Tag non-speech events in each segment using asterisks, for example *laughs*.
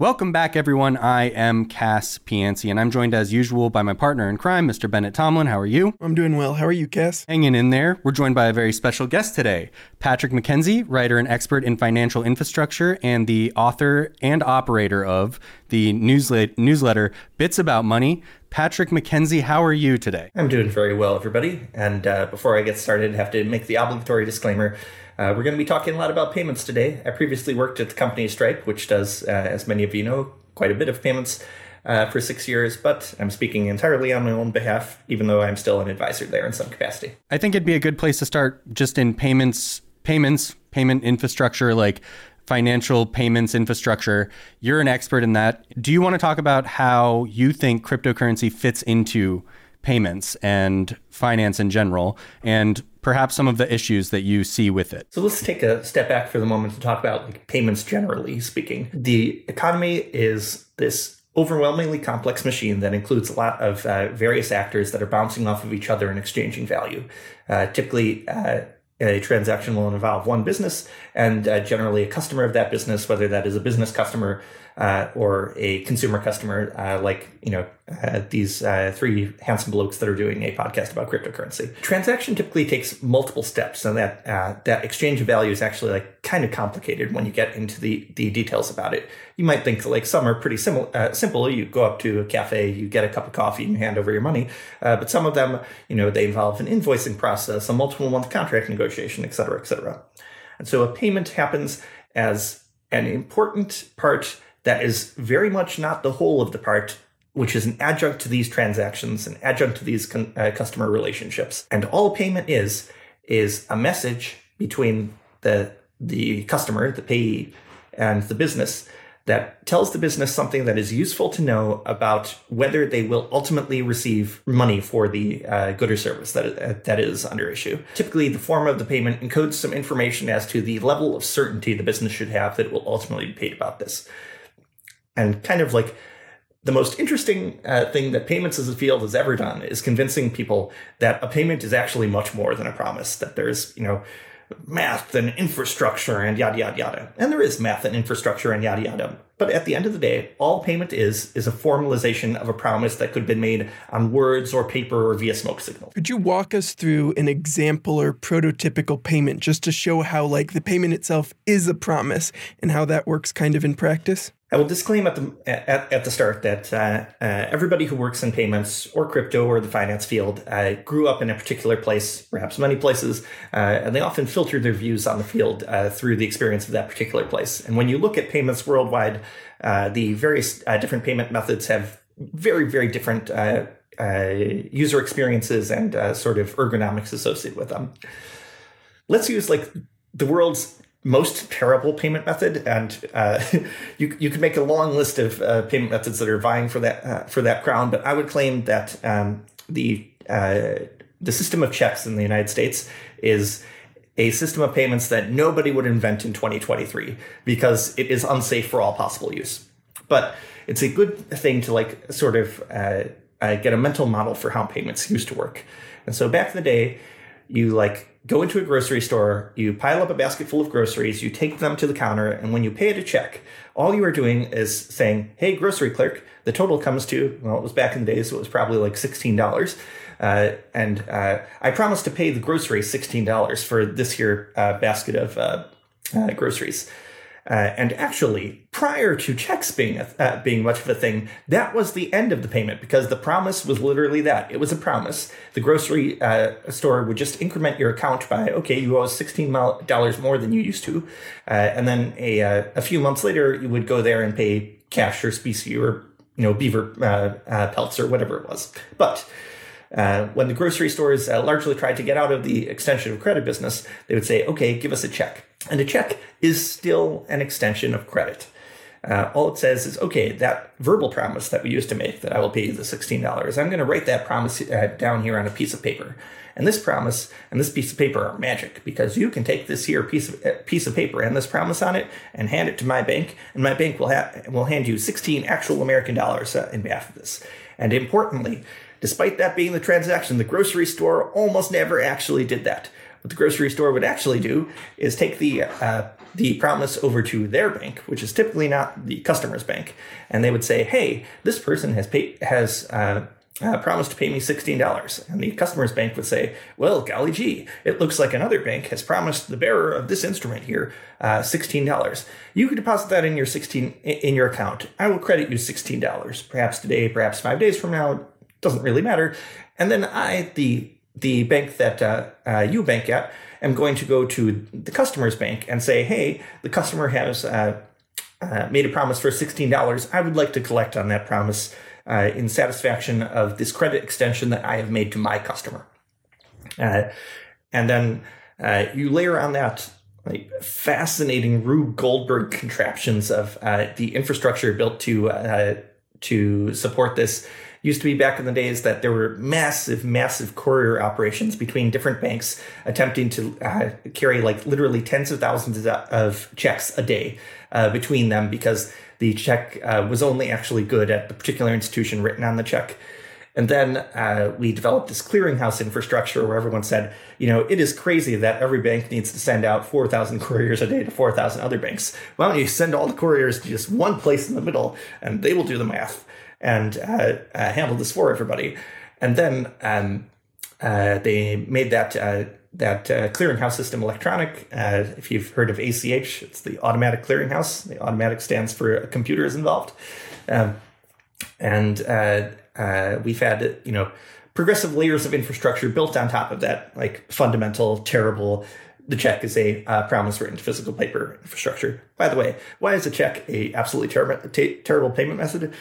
Welcome back, everyone. I am Cas Piancey, and I'm joined as usual by my partner in crime, Mr. Bennett Tomlin. How are you? I'm doing well. How are you, Cas? Hanging in there. We're joined by a very special guest today, Patrick McKenzie, writer and expert in financial infrastructure, and the author and operator of the newslet- newsletter Bits About Money. Patrick McKenzie, how are you today? I'm doing very well, everybody. And uh, before I get started, I have to make the obligatory disclaimer. Uh, we're going to be talking a lot about payments today. I previously worked at the company Stripe, which does, uh, as many of you know, quite a bit of payments uh, for six years, but I'm speaking entirely on my own behalf, even though I'm still an advisor there in some capacity. I think it'd be a good place to start just in payments, payments, payment infrastructure, like financial payments infrastructure. You're an expert in that. Do you want to talk about how you think cryptocurrency fits into payments and finance in general, and perhaps some of the issues that you see with it. So let's take a step back for the moment to talk about like payments generally speaking. The economy is this overwhelmingly complex machine that includes a lot of uh, various actors that are bouncing off of each other and exchanging value. Uh, typically, uh, a transaction will involve one business and uh, generally a customer of that business, whether that is a business customer uh, or a consumer customer, uh, like you know uh, these uh, three handsome blokes that are doing a podcast about cryptocurrency. Transaction typically takes multiple steps, and that uh, that exchange of value is actually like kind of complicated when you get into the the details about it. You might think like some are pretty simple. simple. You go up to a cafe, you get a cup of coffee, and you hand over your money. but some of them, you know, they involve an invoicing process, a multiple month contract negotiation, et cetera, et cetera. And so a payment happens as an important part that is very much not the whole of the part, which is an adjunct to these transactions, an adjunct to these con- uh, customer relationships. And all payment is, is a message between the, the customer, the payee, and the business that tells the business something that is useful to know about whether they will ultimately receive money for the uh, good or service that, uh, that is under issue. Typically, the form of the payment encodes some information as to the level of certainty the business should have that it will ultimately be paid about this and kind of like the most interesting uh, thing that payments as a field has ever done is convincing people that a payment is actually much more than a promise that there's you know math and infrastructure and yada yada yada. And there is math and infrastructure and yada yada. But at the end of the day all payment is is a formalization of a promise that could have been made on words or paper or via smoke signal. Could you walk us through an example or prototypical payment just to show how like the payment itself is a promise and how that works kind of in practice I will disclaim at the at, at the start that uh, uh, everybody who works in payments or crypto or the finance field uh, grew up in a particular place, perhaps many places, uh, and they often filter their views on the field uh, through the experience of that particular place. And when you look at payments worldwide, uh, the various different payment methods have very very different user experiences and sort of ergonomics associated with them. Let's use like the world's most terrible payment method, and uh, *laughs* you you can make a long list of uh, payment methods that are vying for that uh, for that crown. But I would claim that um, the uh, the system of checks in the United States is a system of payments that nobody would invent in 2023 because it is unsafe for all possible use. But it's a good thing to like sort of uh, uh, get a mental model for how payments used to work. And so back in the day, you like go into a grocery store, you pile up a basket full of groceries, you take them to the counter, and when you pay it a check, all you are doing is saying, Hey, grocery clerk, the total comes to, well, it was back in the day, so it was probably like $16. Uh, and uh, I promise to pay the grocery $16 for this here uh, basket of uh, uh, groceries. Uh, and actually, prior to checks being a, uh, being much of a thing, that was the end of the payment because the promise was literally that it was a promise. The grocery uh, store would just increment your account by okay, you owe sixteen dollars more than you used to, uh, and then a uh, a few months later, you would go there and pay cash or specie or you know beaver uh, pelts or whatever it was, but. Uh, when the grocery stores uh, largely tried to get out of the extension of credit business, they would say, okay, give us a check. And a check is still an extension of credit. Uh, all it says is, okay, that verbal promise that we used to make that I will pay you the $16, I'm going to write that promise uh, down here on a piece of paper. And this promise and this piece of paper are magic because you can take this here piece of uh, piece of paper and this promise on it and hand it to my bank, and my bank will ha- will hand you 16 actual American dollars in behalf of this. And importantly, despite that being the transaction, the grocery store almost never actually did that what the grocery store would actually do is take the uh, the promise over to their bank, which is typically not the customer's bank, and they would say, "Hey, this person has paid has." Uh, uh, promised to pay me $16. And the customer's bank would say, Well, golly gee, it looks like another bank has promised the bearer of this instrument here uh, $16. You can deposit that in your 16 in your account. I will credit you $16, perhaps today, perhaps five days from now. Doesn't really matter. And then I, the the bank that uh, uh, you bank at, am going to go to the customer's bank and say, Hey, the customer has uh, uh, made a promise for $16. I would like to collect on that promise uh, in satisfaction of this credit extension that I have made to my customer. Uh, and then you layer on that like fascinating Rube Goldberg contraptions of the infrastructure built to to support this. Used to be back in the days that there were massive, massive courier operations between different banks attempting to uh, carry like literally tens of thousands of checks a day between them because the check uh, was only actually good at the particular institution written on the check. And then uh, we developed this clearinghouse infrastructure where everyone said, you know, it is crazy that every bank needs to send out 4,000 couriers a day to 4,000 other banks. Why don't you send all the couriers to just one place in the middle and they will do the math and uh, uh handle this for everybody? And then um, uh, they made that uh, that uh, clearinghouse system electronic. Uh, if you've heard of ACH, it's the automatic clearinghouse. The automatic stands for a computer is involved. Um, and we've had, you know, progressive layers of infrastructure built on top of that, like fundamental, terrible. The check is a uh, promise written to physical paper infrastructure. By the way, why is a check a absolutely ter- t- terrible payment method?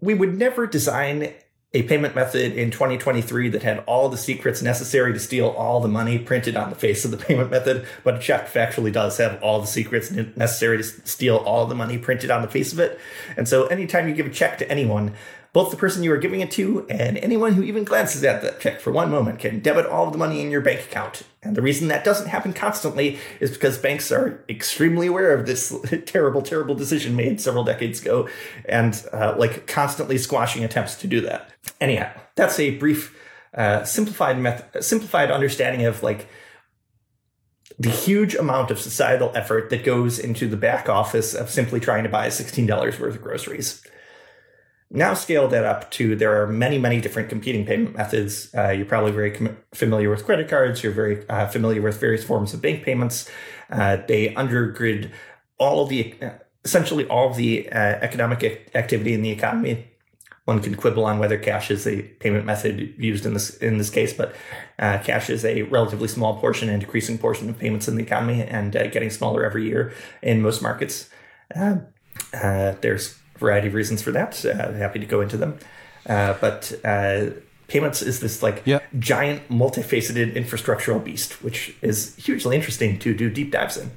We would never design a payment method in 2023 that had all the secrets necessary to steal all the money printed on the face of the *laughs* payment method, but a check factually does have all the secrets necessary to steal all the money printed on the face of it. And so anytime you give a check to anyone, both the person you are giving it to and anyone who even glances at that check for one moment can debit all of the money in your bank account. And the reason that doesn't happen constantly is because banks are extremely aware of this *laughs* terrible, terrible decision made several decades ago and uh, like constantly squashing attempts to do that. Anyhow, that's a brief, uh, simplified method, simplified understanding of like the huge amount of societal effort that goes into the back office of simply trying to buy $16 worth of groceries. Now scale that up to there are many, many different competing payment methods. Uh, you're probably very com- familiar with credit cards. You're very uh, familiar with various forms of bank payments. Uh, they undergird all of the essentially all of the uh, economic activity in the economy. One can quibble on whether cash is a payment method used in this in this case, but uh, cash is a relatively small portion and decreasing portion of payments in the economy, and uh, getting smaller every year in most markets. there's variety of reasons for that. Uh, happy to go into them. Uh, but uh, payments is this like yep. giant, multifaceted infrastructural beast, which is hugely interesting to do deep dives in.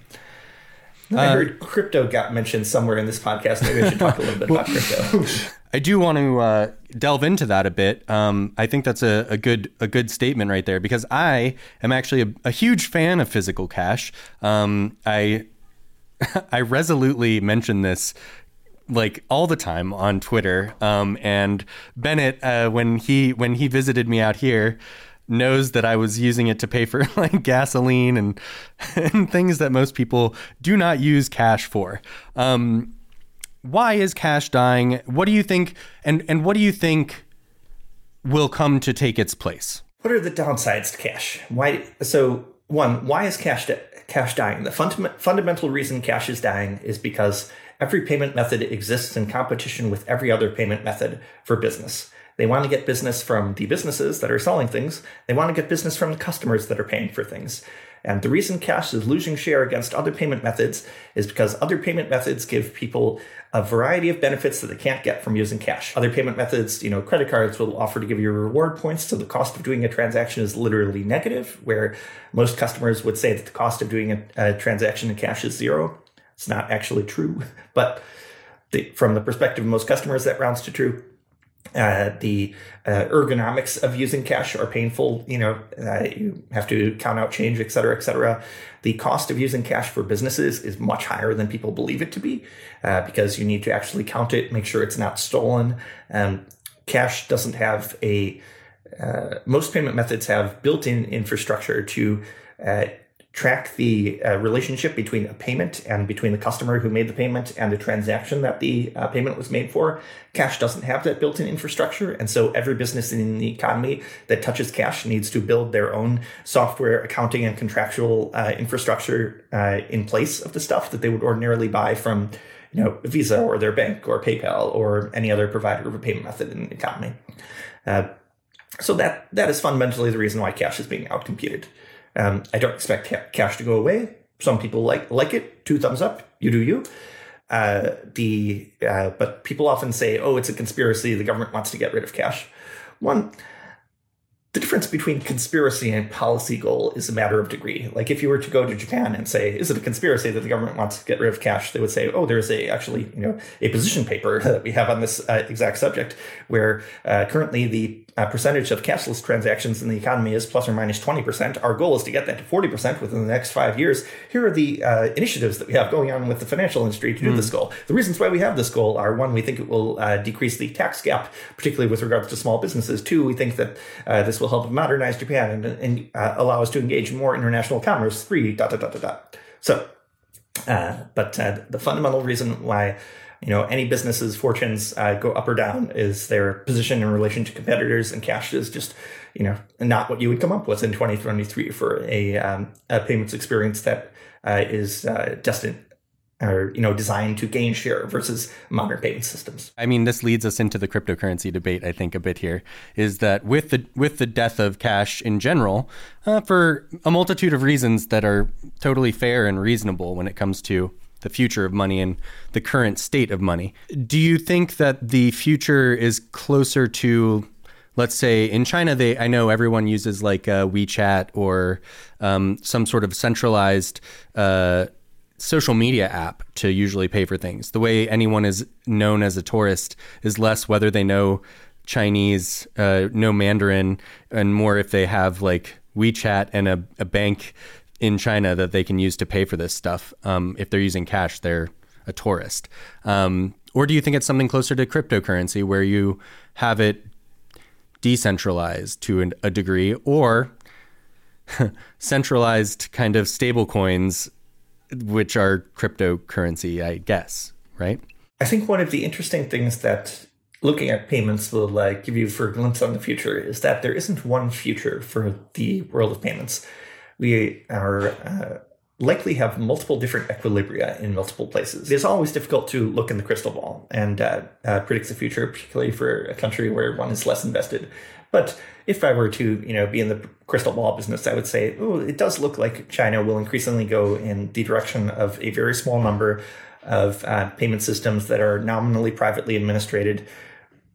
I uh, heard crypto got mentioned somewhere in this podcast. Maybe I should talk a little bit about crypto. *laughs* I do want to uh, delve into that a bit. Um, I think that's a, a, good a good statement right there because I am actually a, a huge fan of physical cash. Um, I *laughs* I resolutely mention this like all the time on Twitter. Um, and Bennett, uh, when he when he visited me out here, knows that I was using it to pay for *laughs* like gasoline and *laughs* and things that most people do not use cash for. Um, why is cash dying? What do you think? And and what do you think will come to take its place? What are the downsides to cash? Why? So one, why is cash cash dying? The fund- fundamental reason cash is dying is because Every payment method exists in competition with every other payment method for business. They want to get business from the businesses that are selling things. They want to get business from the customers that are paying for things. And the reason cash is losing share against other payment methods is because other payment methods give people a variety of benefits that they can't get from using cash. Other payment methods, you know, credit cards will offer to give you reward points, so the cost of doing a transaction is literally negative, where most customers would say that the cost of doing a, a transaction in cash is zero. It's not actually true, *laughs* but the, from the perspective of most customers, that rounds to true. Uh, the uh, ergonomics of using cash are painful. You know, uh, you have to count out change, et cetera, et cetera. The cost of using cash for businesses is much higher than people believe it to be uh, because you need to actually count it, make sure it's not stolen. Um, cash doesn't have a uh, most payment methods have built-in infrastructure to uh, track the uh, relationship between a payment and between the customer who made the payment and the transaction that the uh, payment was made for. Cash doesn't have that built in infrastructure. And so every business in the economy that touches cash needs to build their own software, accounting, and contractual uh, infrastructure uh, in place of the stuff that they would ordinarily buy from you know, Visa or their bank or PayPal or any other provider of a payment method in the economy. Uh, so that that is fundamentally the reason why cash is being outcompeted. Um, I don't expect cash to go away. Some people like like it. Two thumbs up. You do you. Uh, the uh, but people often say, "Oh, it's a conspiracy. The government wants to get rid of cash." One, the difference between conspiracy and policy goal is a matter of degree. Like if you were to go to Japan and say, "Is it a conspiracy that the government wants to get rid of cash?" They would say, "Oh, there's a actually you know a position paper *laughs* that we have on this uh, exact subject, where uh, currently the uh, percentage of cashless transactions in the economy is plus or minus 20%. Our goal is to get that to 40% within the next five years. Here are the uh, initiatives that we have going on with the financial industry to do mm. this goal. The reasons why we have this goal are one, we think it will uh, decrease the tax gap, particularly with regards to small businesses. Two, we think that uh, this will help modernize Japan and, and uh, allow us to engage in more international commerce. Three, dot, dot, dot, dot, dot. So, uh, but the fundamental reason why you know any business's fortunes uh, go up or down is their position in relation to competitors and cash is just you know not what you would come up with in 2023 for a, um, a payments experience that uh, is uh, destined or you know designed to gain share versus modern payment systems. I mean, this leads us into the cryptocurrency debate. I think a bit here is that with the with the death of cash in general, uh, for a multitude of reasons that are totally fair and reasonable when it comes to the future of money and the current state of money. Do you think that the future is closer to, let's say, in China? They I know everyone uses like uh, WeChat or um, some sort of centralized. Uh, social media app to usually pay for things. The way anyone is known as a tourist is less whether they know Chinese, uh, know Mandarin, and more if they have like WeChat and a, a bank in China that they can use to pay for this stuff. Um, if they're using cash, they're a tourist. Um, or do you think it's something closer to cryptocurrency where you have it decentralized to an, a degree or *laughs* centralized kind of stable coins, which are cryptocurrency, I guess, right? I think one of the interesting things that looking at payments will uh, give you for a glimpse on the future is that there isn't one future for the world of payments we are uh, likely have multiple different equilibria in multiple places. It is always difficult to look in the crystal ball and uh, uh, predict the future, particularly for a country where one is less invested. But if I were to, you know, be in the crystal ball business, I would say, oh, it does look like China will increasingly go in the direction of a very small number of uh, payment systems that are nominally privately administrated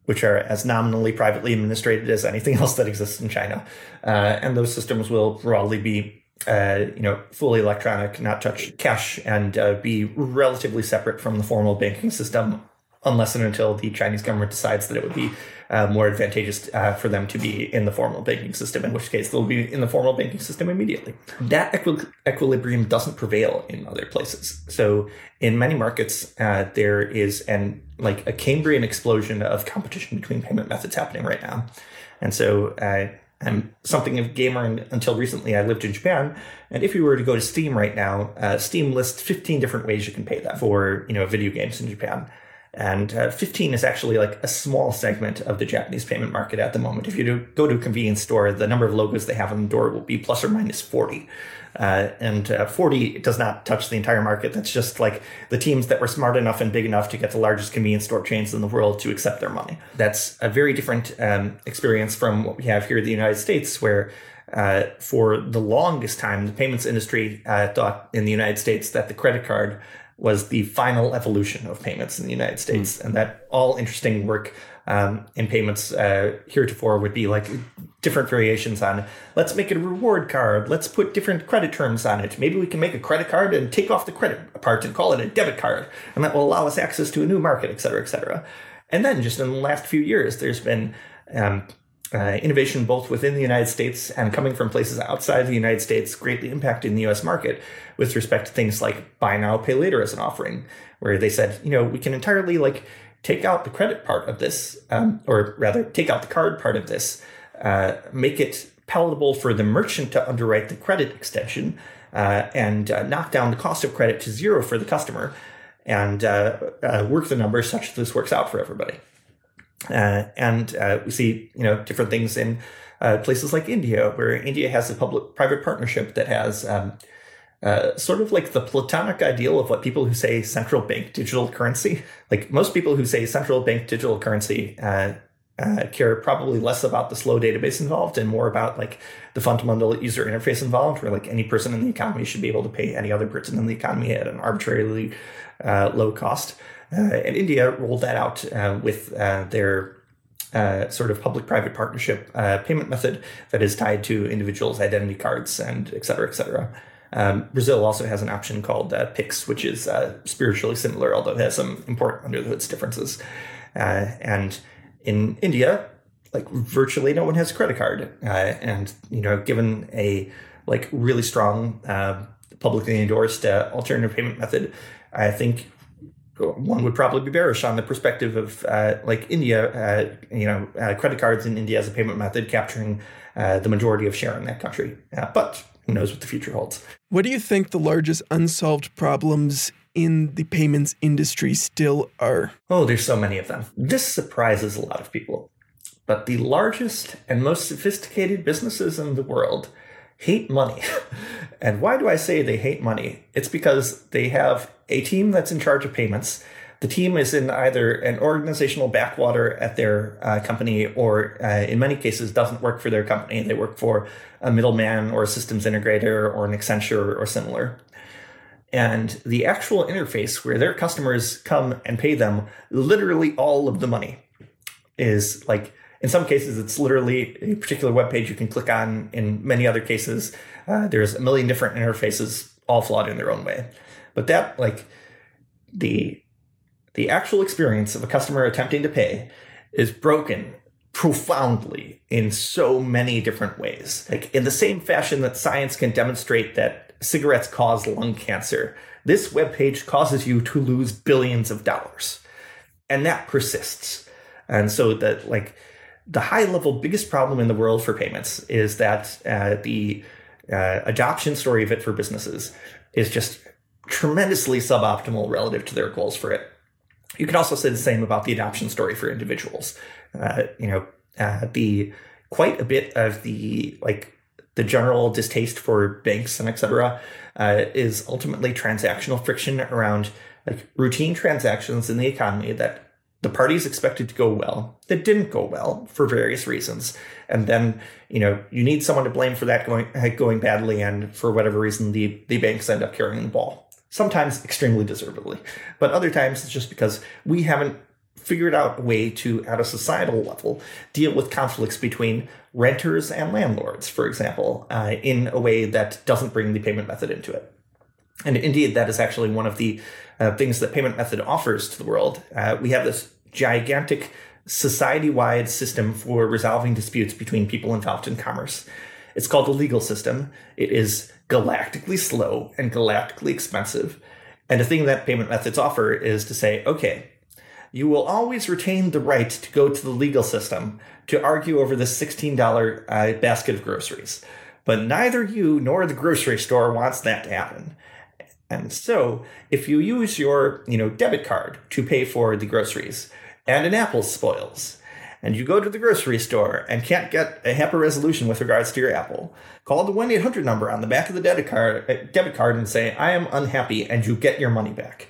which are as nominally privately administrated as anything *laughs* else that exists in China. Uh, and those systems will broadly be, uh, you know, fully electronic, not touch cash, and uh, be relatively separate from the formal banking system, unless and until the Chinese government decides that it would be uh, more advantageous uh, for them to be in the formal banking system, in which case they'll be in the formal banking system immediately. That equi- equilibrium doesn't prevail in other places. So in many markets, uh, there is an like a Cambrian explosion of competition between payment methods happening right now, and so. I'm something of a gamer and until recently. I lived in Japan, and if you were to go to Steam right now, uh, Steam lists 15 different ways you can pay that for you know video games in Japan. And uh, 15 is actually like a small segment of the Japanese payment market at the moment. If you go to a convenience store, the number of logos they have on the door will be plus or minus 40. Uh, and uh, 40 does not touch the entire market. That's just like the teams that were smart enough and big enough to get the largest convenience store chains in the world to accept their money. That's a very different um, experience from what we have here in the United States, where uh, for the longest time, the payments industry uh, thought in the United States that the credit card was the final evolution of payments in the United States, mm. and that all interesting work um, in payments uh, heretofore would be like different variations on let's make it a reward card, let's put different credit terms on it. Maybe we can make a credit card and take off the credit part and call it a debit card, and that will allow us access to a new market, et cetera, et cetera. And then just in the last few years, there's been um, uh, innovation both within the United States and coming from places outside the United States greatly impacting the US market with respect to things like buy now, pay later as an offering, where they said, you know, we can entirely like take out the credit part of this, um, or rather take out the card part of this. uh, make it palatable for the merchant to underwrite the credit extension uh, and uh, knock down the cost of credit to zero for the customer and uh, uh, work the numbers such that this works out for everybody. Uh, and we see, you know, different things in places like India, where India has a public-private partnership that has um, uh, sort of like the platonic ideal of what people who say central bank digital currency. Like most people who say central bank digital currency uh, uh, care probably less about the slow database involved and more about like the fundamental user interface involved, where like any person in the economy should be able to pay any other person in the economy at an arbitrarily uh, low cost. Uh, and India rolled that out uh, with uh, their uh, sort of public-private partnership payment method that is tied to individuals' identity cards and et cetera, et cetera. Um, Brazil also has an option called Pix, which is spiritually similar, although it has some important under the hoods differences. and in India, like virtually no one has a credit card, uh, and you know, given a like really strong uh, publicly endorsed uh, alternative payment method, I think one would probably be bearish on the perspective of uh, like India, uh, you know, uh, credit cards in India as a payment method capturing the majority of share in that country. but who knows what the future holds? What do you think the largest unsolved problems in the payments industry still are? Oh, there's so many of them. This surprises a lot of people. But the largest and most sophisticated businesses in the world hate money. *laughs* and why do I say they hate money? It's because they have a team that's in charge of payments. The team is in either an organizational backwater at their uh, company or, uh, in many cases, doesn't work for their company. They work for a middleman or a systems integrator or an Accenture or similar and the actual interface where their customers come and pay them literally all of the money is like in some cases it's literally a particular web page you can click on in many other cases uh, there's a million different interfaces all flawed in their own way but that like the the actual experience of a customer attempting to pay is broken profoundly in so many different ways like in the same fashion that science can demonstrate that cigarettes cause lung cancer. This webpage causes you to lose billions of dollars. And that persists. And so that like the high level biggest problem in the world for payments is that uh, the uh, adoption story of it for businesses is just tremendously suboptimal relative to their goals for it. You can also say the same about the adoption story for individuals. Uh, you know, uh, the quite a bit of the like the general distaste for banks and etc. Uh, is ultimately transactional friction around like routine transactions in the economy that the parties expected to go well that didn't go well for various reasons and then you know you need someone to blame for that going going badly and for whatever reason the the banks end up carrying the ball sometimes extremely deservedly but other times it's just because we haven't figured out a way to, at a societal level, deal with conflicts between renters and landlords, for example, uh, in a way that doesn't bring the payment method into it. And indeed, that is actually one of the uh, things that payment method offers to the world. Uh, we have this gigantic society wide system for resolving disputes between people involved in commerce. It's called the legal system. It is galactically slow and galactically expensive. And the thing that payment methods offer is to say, okay, you will always retain the right to go to the legal system to argue over the $16 uh, basket of groceries. But neither you nor the grocery store wants that to happen. And so, if you use your, you know, debit card to pay for the groceries and an apple spoils, and you go to the grocery store and can't get a HAPA resolution with regards to your apple, call the 1 800 number on the back of the debit card, uh, debit card and say, I am unhappy, and you get your money back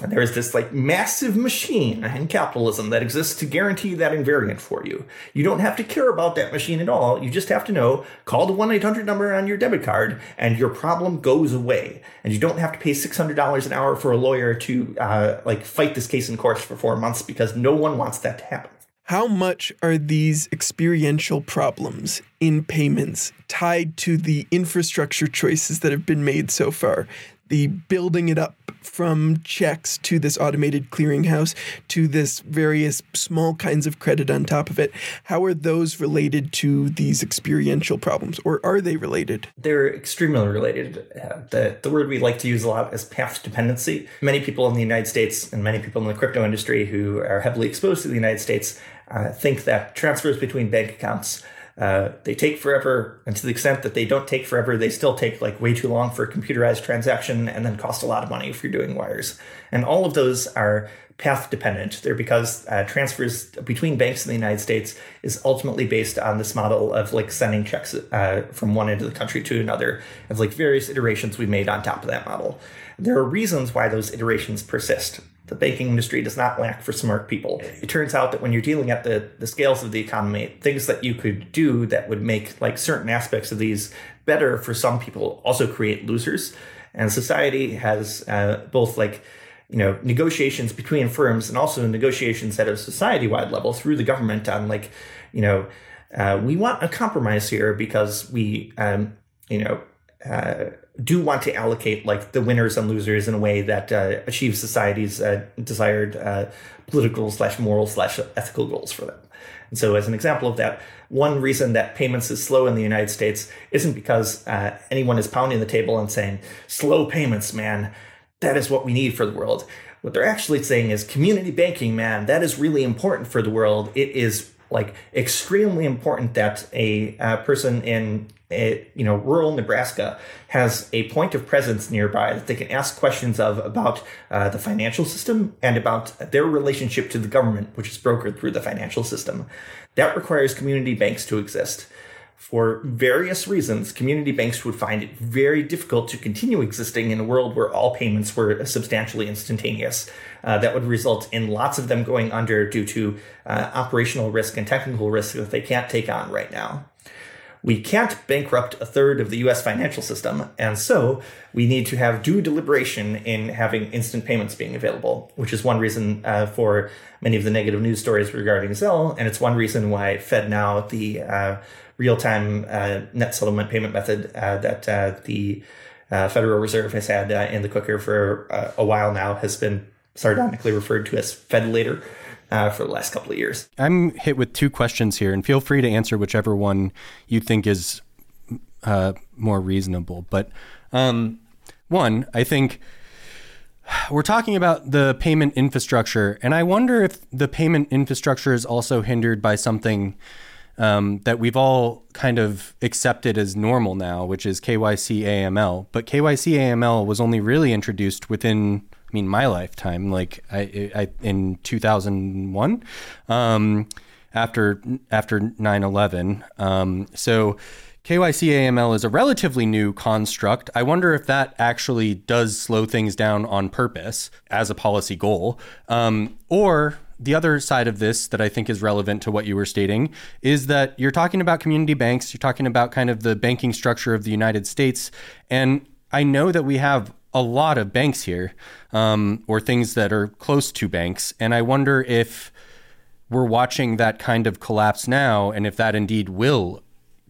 And there is this like massive machine in capitalism that exists to guarantee that invariant for you. You don't have to care about that machine at all. You just have to know, call the 1-800 number on your debit card and your problem goes away. And you don't have to pay $600 an hour for a lawyer to uh, like fight this case in court for four months because no one wants that to happen. How much are these experiential problems in payments tied to the infrastructure choices that have been made so far? The building it up from checks to this automated clearinghouse to this various small kinds of credit on top of it. How are those related to these experiential problems, or are they related? They're extremely related. Uh, the, the word we like to use a lot is path dependency. Many people in the United States and many people in the crypto industry who are heavily exposed to the United States uh, think that transfers between bank accounts Uh, they take forever, and to the extent that they don't take forever, they still take like way too long for a computerized transaction and then cost a lot of money if you're doing wires. And all of those are path dependent. They're because uh, transfers between banks in the United States is ultimately based on this model of like sending checks uh, from one end of the country to another, of like various iterations we made on top of that model. There are reasons why those iterations persist the banking industry does not lack for smart people. It turns out that when you're dealing at the, the scales of the economy, things that you could do that would make like certain aspects of these better for some people also create losers. And society has uh, both like you know negotiations between firms and also negotiations at a society wide level through the government on like you know uh, we want a compromise here because we um, you know uh, do want to allocate like the winners and losers in a way that uh, achieves society's uh, desired uh, political slash moral slash ethical goals for them. And so, as an example of that, one reason that payments is slow in the United States isn't because uh, anyone is pounding the table and saying, slow payments, man, that is what we need for the world. What they're actually saying is community banking, man, that is really important for the world. It is like extremely important that a, a person in a, you know rural Nebraska has a point of presence nearby that they can ask questions of about uh, the financial system and about their relationship to the government, which is brokered through the financial system. That requires community banks to exist. For various reasons, community banks would find it very difficult to continue existing in a world where all payments were substantially instantaneous. Uh, that would result in lots of them going under due to uh, operational risk and technical risk that they can't take on right now. We can't bankrupt a third of the US financial system, and so we need to have due deliberation in having instant payments being available, which is one reason uh, for many of the negative news stories regarding Zelle, and it's one reason why FedNow, the uh, real time uh, net settlement payment method uh, that uh, the uh, Federal Reserve has had in the cooker for a while now, has been sardonically referred to as FedLater uh, for the last couple of years. I'm hit with two questions here, and feel free to answer whichever one you think is uh, more reasonable. But um, one, I think we're talking about the payment infrastructure, and I wonder if the payment infrastructure is also hindered by something um, that we've all kind of accepted as normal now, which is KYC AML. But KYC AML was only really introduced within mean, my lifetime, like I, I in 2001, um, after after 9/11. Um, so KYC AML is a relatively new construct. I wonder if that actually does slow things down on purpose as a policy goal, um, or the other side of this that I think is relevant to what you were stating is that you're talking about community banks, you're talking about kind of the banking structure of the United States. And I know that we have a lot of banks here, um, or things that are close to banks. And I wonder if we're watching that kind of collapse now, and if that indeed will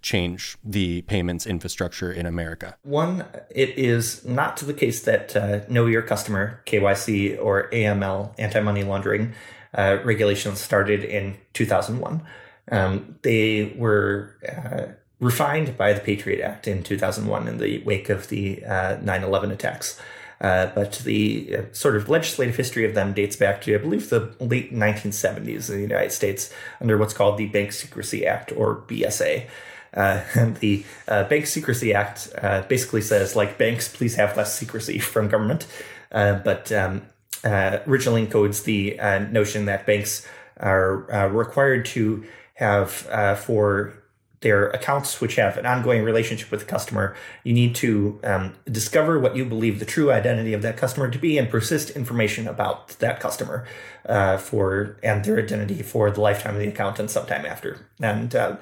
change the payments infrastructure in America? One, it is not the case that uh, Know Your Customer, KYC, or AML, anti money laundering uh, regulations started in 2001. Um, they were uh, refined by the Patriot Act in 2001 in the wake of the uh, 9 uh, 11 attacks. Uh, but the uh, sort of legislative history of them dates back to, I believe, the late 1970s in the United States under what's called the Bank Secrecy Act, or BSA. Uh, *laughs* and the uh, Bank Secrecy Act basically says, like, banks, please have less secrecy from government. but um, originally encodes the notion that banks are required to have for their accounts which have an ongoing relationship with the customer. You need to um, discover what you believe the true identity of that customer to be and persist information about that customer uh, for and their identity for the lifetime of the account and sometime after. And uh,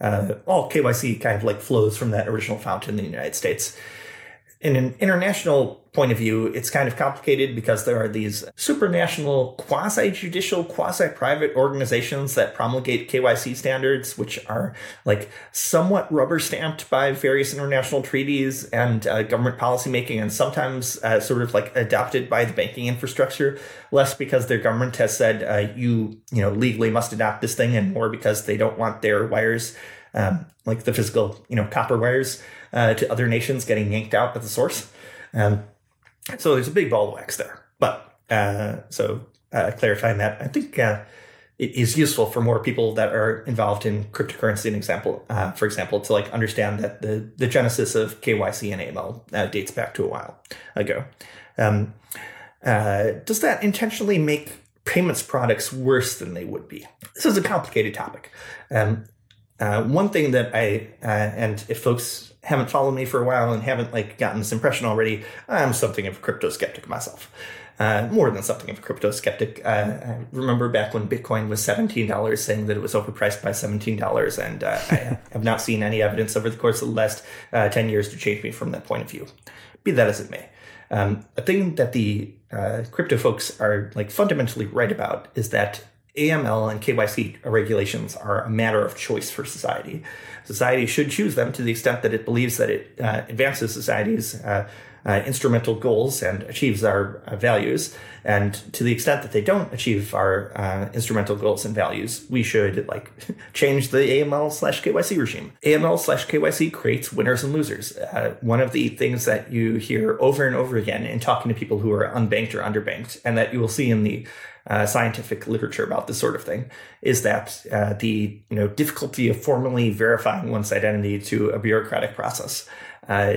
uh, all KYC kind of like flows from that original fountain in the United States in an international point of view, it's kind of complicated because there are these supranational, quasi judicial, quasi private organizations that promulgate KYC standards, which are like somewhat rubber stamped by various international treaties and uh, government policymaking, and sometimes uh, sort of like adopted by the banking infrastructure, less because their government has said uh, you, you know, legally must adopt this thing, and more because they don't want their wires, um, like the physical, you know, copper wires uh, to other nations getting yanked out at the source. Um, so there's a big ball of wax there. But uh, so uh, clarifying that, I think uh, it is useful for more people that are involved in cryptocurrency. An example, uh, for example, to like understand that the the genesis of KYC and AML uh, dates back to a while ago. Um, uh, does that intentionally make payments products worse than they would be? This is a complicated topic. Um, uh, one thing that I and if folks haven't followed me for a while and haven't like gotten this impression already, I'm something of a crypto skeptic myself uh, more than something of a crypto skeptic. Uh, I remember back when Bitcoin was $17 saying that it was overpriced by $17, and uh, I *laughs* have not seen any evidence over the course of the last uh, 10 years to change me from that point of view. Be that as it may. Um, a thing that the uh, crypto folks are like fundamentally right about is that AML and KYC regulations are a matter of choice for society. Society should choose them to the extent that it believes that it uh, advances society's uh, uh, instrumental goals and achieves our uh, values. And to the extent that they don't achieve our uh, instrumental goals and values, we should like *laughs* change the AML slash KYC regime. AML slash KYC creates winners and losers. Uh, one of the things that you hear over and over again in talking to people who are unbanked or underbanked, and that you will see in the uh, scientific literature about this sort of thing is that uh, the you know difficulty of formally verifying one's identity to a bureaucratic process uh,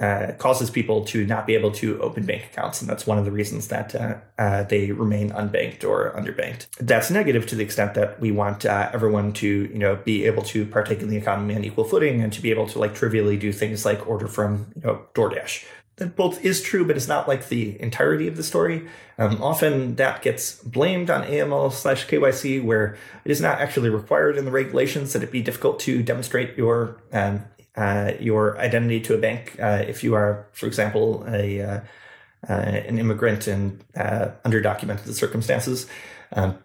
uh, causes people to not be able to open bank accounts, and that's one of the reasons that uh, uh, they remain unbanked or underbanked. That's negative to the extent that we want everyone to, you know, be able to partake in the economy on equal footing and to be able to like trivially do things like order from, you know, DoorDash. That both is true, but it's not like the entirety of the story. Um, often that gets blamed on AML slash KYC, where it is not actually required in the regulations that it be difficult to demonstrate your um, uh, your identity to a bank uh, if you are, for example, a uh, uh an immigrant in uh, underdocumented circumstances. Um,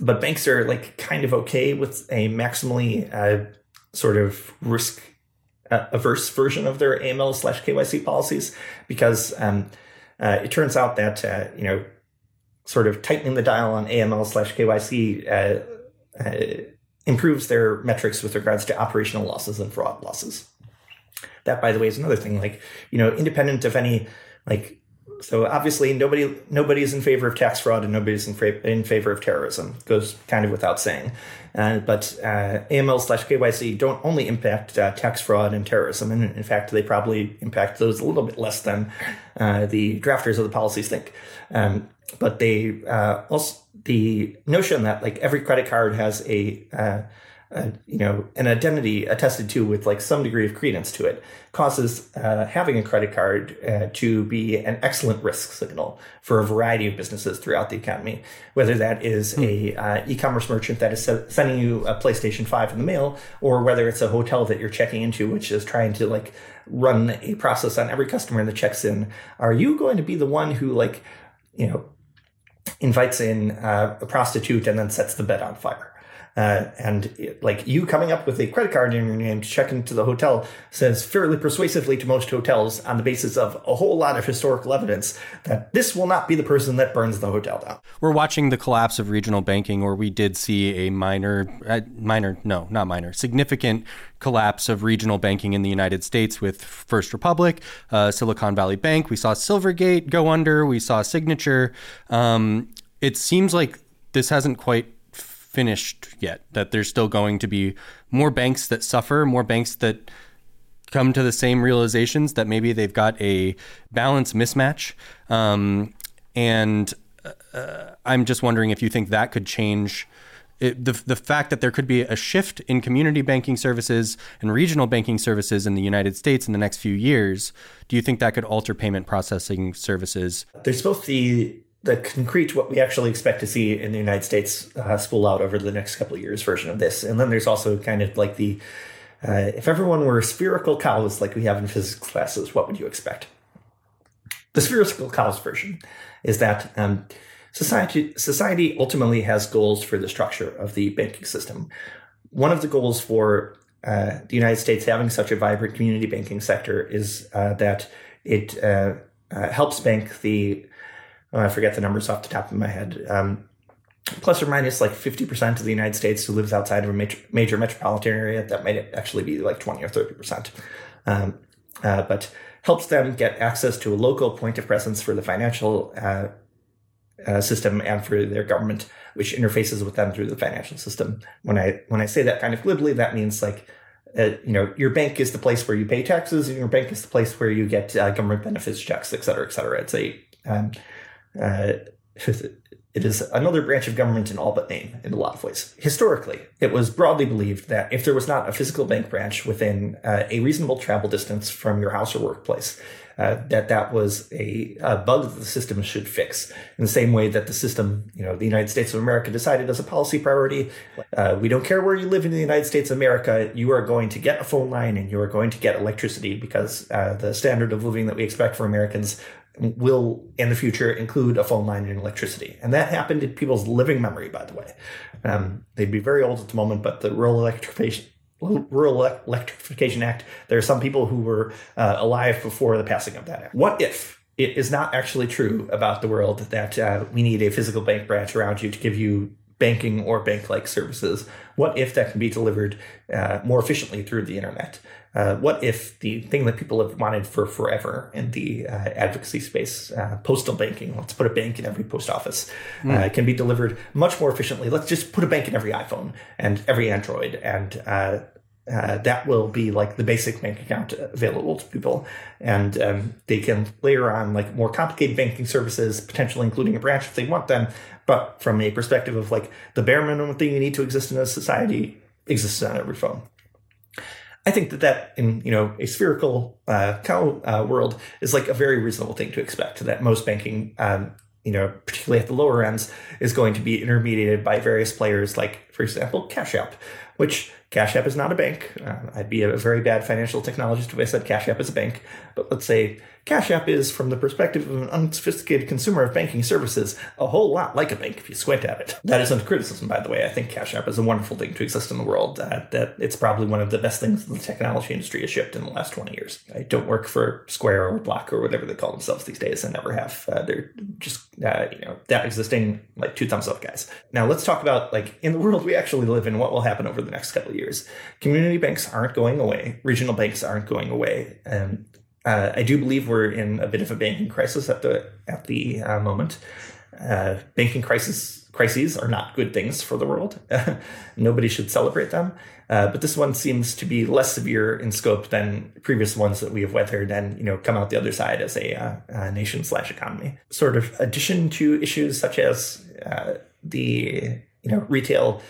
but banks are like kind of okay with a maximally uh, sort of risk averse version of their AML slash KYC policies because um, uh, it turns out that uh, you know sort of tightening the dial on AML slash KYC uh, improves their metrics with regards to operational losses and fraud losses. That, by the way, is another thing. Like, you know, independent of any, like, so obviously nobody nobody's in favor of tax fraud and nobody's in, fra- in favor of terrorism. Goes kind of without saying. Uh, but uh, AML slash KYC don't only impact uh, tax fraud and terrorism, and in fact, they probably impact those a little bit less than uh, the drafters of the policies think. Um, but they uh, also the notion that like every credit card has a, uh, a, you know an identity attested to with like some degree of credence to it causes uh, having a credit card uh, to be an excellent risk signal for a variety of businesses throughout the economy whether that is hmm. a uh, e-commerce merchant that is sending you a PlayStation 5 in the mail or whether it's a hotel that you're checking into which is trying to like run a process on every customer that checks in are you going to be the one who like you know invites in uh, a prostitute and then sets the bed on fire. Uh, and it, like you coming up with a credit card in your name to check into the hotel says fairly persuasively to most hotels on the basis of a whole lot of historical evidence that this will not be the person that burns the hotel down. We're watching the collapse of regional banking, where we did see a minor, uh, minor, no, not minor, significant collapse of regional banking in the United States with First Republic, uh, Silicon Valley Bank. We saw Silvergate go under. We saw Signature. Um, it seems like this hasn't quite finished yet, that there's still going to be more banks that suffer, more banks that come to the same realizations that maybe they've got a balance mismatch. Um, and uh, I'm just wondering if you think that could change it, the the fact that there could be a shift in community banking services and regional banking services in the United States in the next few years, do you think that could alter payment processing services? There's both the the concrete what we actually expect to see in the United States uh, spool out over the next couple of years version of this, and then there's also kind of like the uh, if everyone were spherical cows like we have in physics classes, what would you expect? The spherical cows version is that. Um, Society, society ultimately has goals for the structure of the banking system. One of the goals for uh, the United States having such a vibrant community banking sector is uh, that it uh, uh helps bank the, oh, I forget the numbers off the top of my head, um, plus or minus like 50% of the United States who lives outside of a major, major metropolitan area. That might actually be like 20 or 30%. Um, uh, but helps them get access to a local point of presence for the financial uh, uh, system and for their government, which interfaces with them through the financial system. When I when I say that kind of glibly, that means like uh, you know, your bank is the place where you pay taxes, and your bank is the place where you get uh, government benefits checks, et cetera, et cetera. It's a um, uh, *laughs* it is another branch of government in all but name in a lot of ways. Historically, it was broadly believed that if there was not a physical bank branch within uh, a reasonable travel distance from your house or workplace, uh, that that was a, a, bug that the system should fix. In the same way that the system, you know, the United States of America decided as a policy priority, uh, we don't care where you live in the United States of America, you are going to get a phone line and you are going to get electricity because uh, the standard of living that we expect for Americans will in the future include a phone line and electricity. And that happened in people's living memory, by the way. Um, they'd be very old at the moment, but the rural electrification Rural Electrification Act, there are some people who were uh, alive before the passing of that act. What if it is not actually true about the world that uh, we need a physical bank branch around you to give you banking or bank like services? What if that can be delivered uh, more efficiently through the internet? Uh, what if the thing that people have wanted for forever in the uh, advocacy space, uh, postal banking, let's put a bank in every post office, mm. can be delivered much more efficiently? Let's just put a bank in every iPhone and every Android, and uh, uh, that will be like the basic bank account available to people. And um, they can layer on like more complicated banking services, potentially including a branch if they want them. But from a perspective of like the bare minimum thing you need to exist in a society exists on every phone. I think that that in you know a spherical uh, cow uh, world is like a very reasonable thing to expect. That most banking, um, you know, particularly at the lower ends, is going to be intermediated by various players, like for example, Cash App, which Cash App is not a bank. Uh, I'd be a very bad financial technologist if I said Cash App is a bank. But let's say Cash App is, from the perspective of an unsophisticated consumer of banking services, a whole lot like a bank if you squint at it. That isn't criticism, by the way. I think Cash App is a wonderful thing to exist in the world. Uh, that it's probably one of the best things the technology industry has shipped in the last 20 years. I don't work for Square or Block or whatever they call themselves these days. I never have. Uh, they're just, uh, you know, that existing like two thumbs up guys. Now let's talk about like in the world we actually live in, what will happen over the next couple of years. Community banks aren't going away. Regional banks aren't going away. And uh, I do believe we're in a bit of a banking crisis at the at the uh, moment. Uh, banking crisis crises are not good things for the world. *laughs* Nobody should celebrate them. Uh, but this one seems to be less severe in scope than previous ones that we have weathered, and you know come out the other side as a, uh, a nation slash economy. Sort of addition to issues such as uh, the you know retail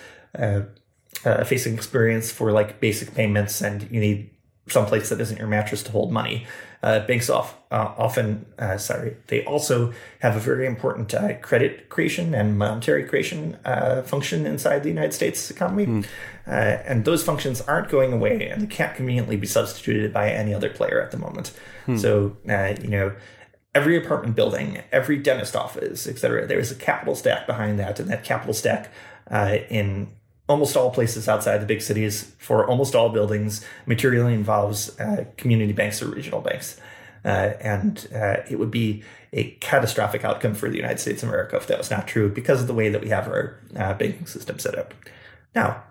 facing experience for like basic payments, and you need someplace that isn't your mattress to hold money. Uh, banks off, uh, often, uh, sorry, they also have a very important uh, credit creation and monetary creation uh, function inside the United States economy. Mm. and those functions aren't going away and they can't conveniently be substituted by any other player at the moment. Mm. So, you know, every apartment building, every dentist office, et cetera, there is a capital stack behind that. And that capital stack in almost all places outside the big cities for almost all buildings materially involves uh, community banks or regional banks. Uh, and uh, it would be a catastrophic outcome for the United States of America if that was not true because of the way that we have our uh, banking system set up. Now,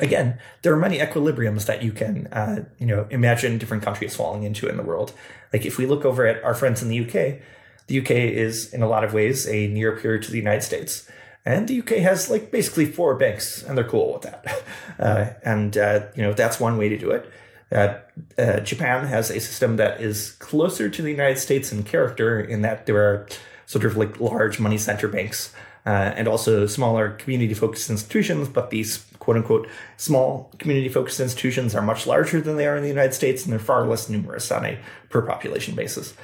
again, there are many equilibriums that you can, uh, you know, imagine different countries falling into in the world. Like if we look over at our friends in the UK, the UK is in a lot of ways a near peer to the United States. And the UK has like basically four banks, and they're cool with that. *laughs* Uh, and uh, you know that's one way to do it. Uh, uh, Japan has a system that is closer to the United States in character, in that there are sort of like large money center banks uh, and also smaller community focused institutions. But these quote unquote small community focused institutions are much larger than they are in the United States, and they're far less numerous on a per population basis.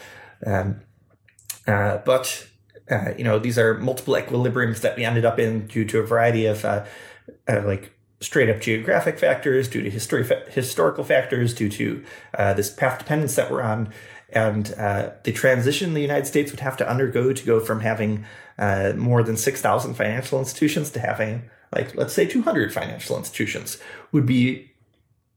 Um, uh, but uh, you know, these are multiple equilibriums that we ended up in due to a variety of uh, uh, like straight up geographic factors, due to histori- historical factors, due to uh, this path dependence that we're on. And uh, the transition the United States would have to undergo to go from having uh, more than 6,000 financial institutions to having, like, let's say 200 financial institutions would be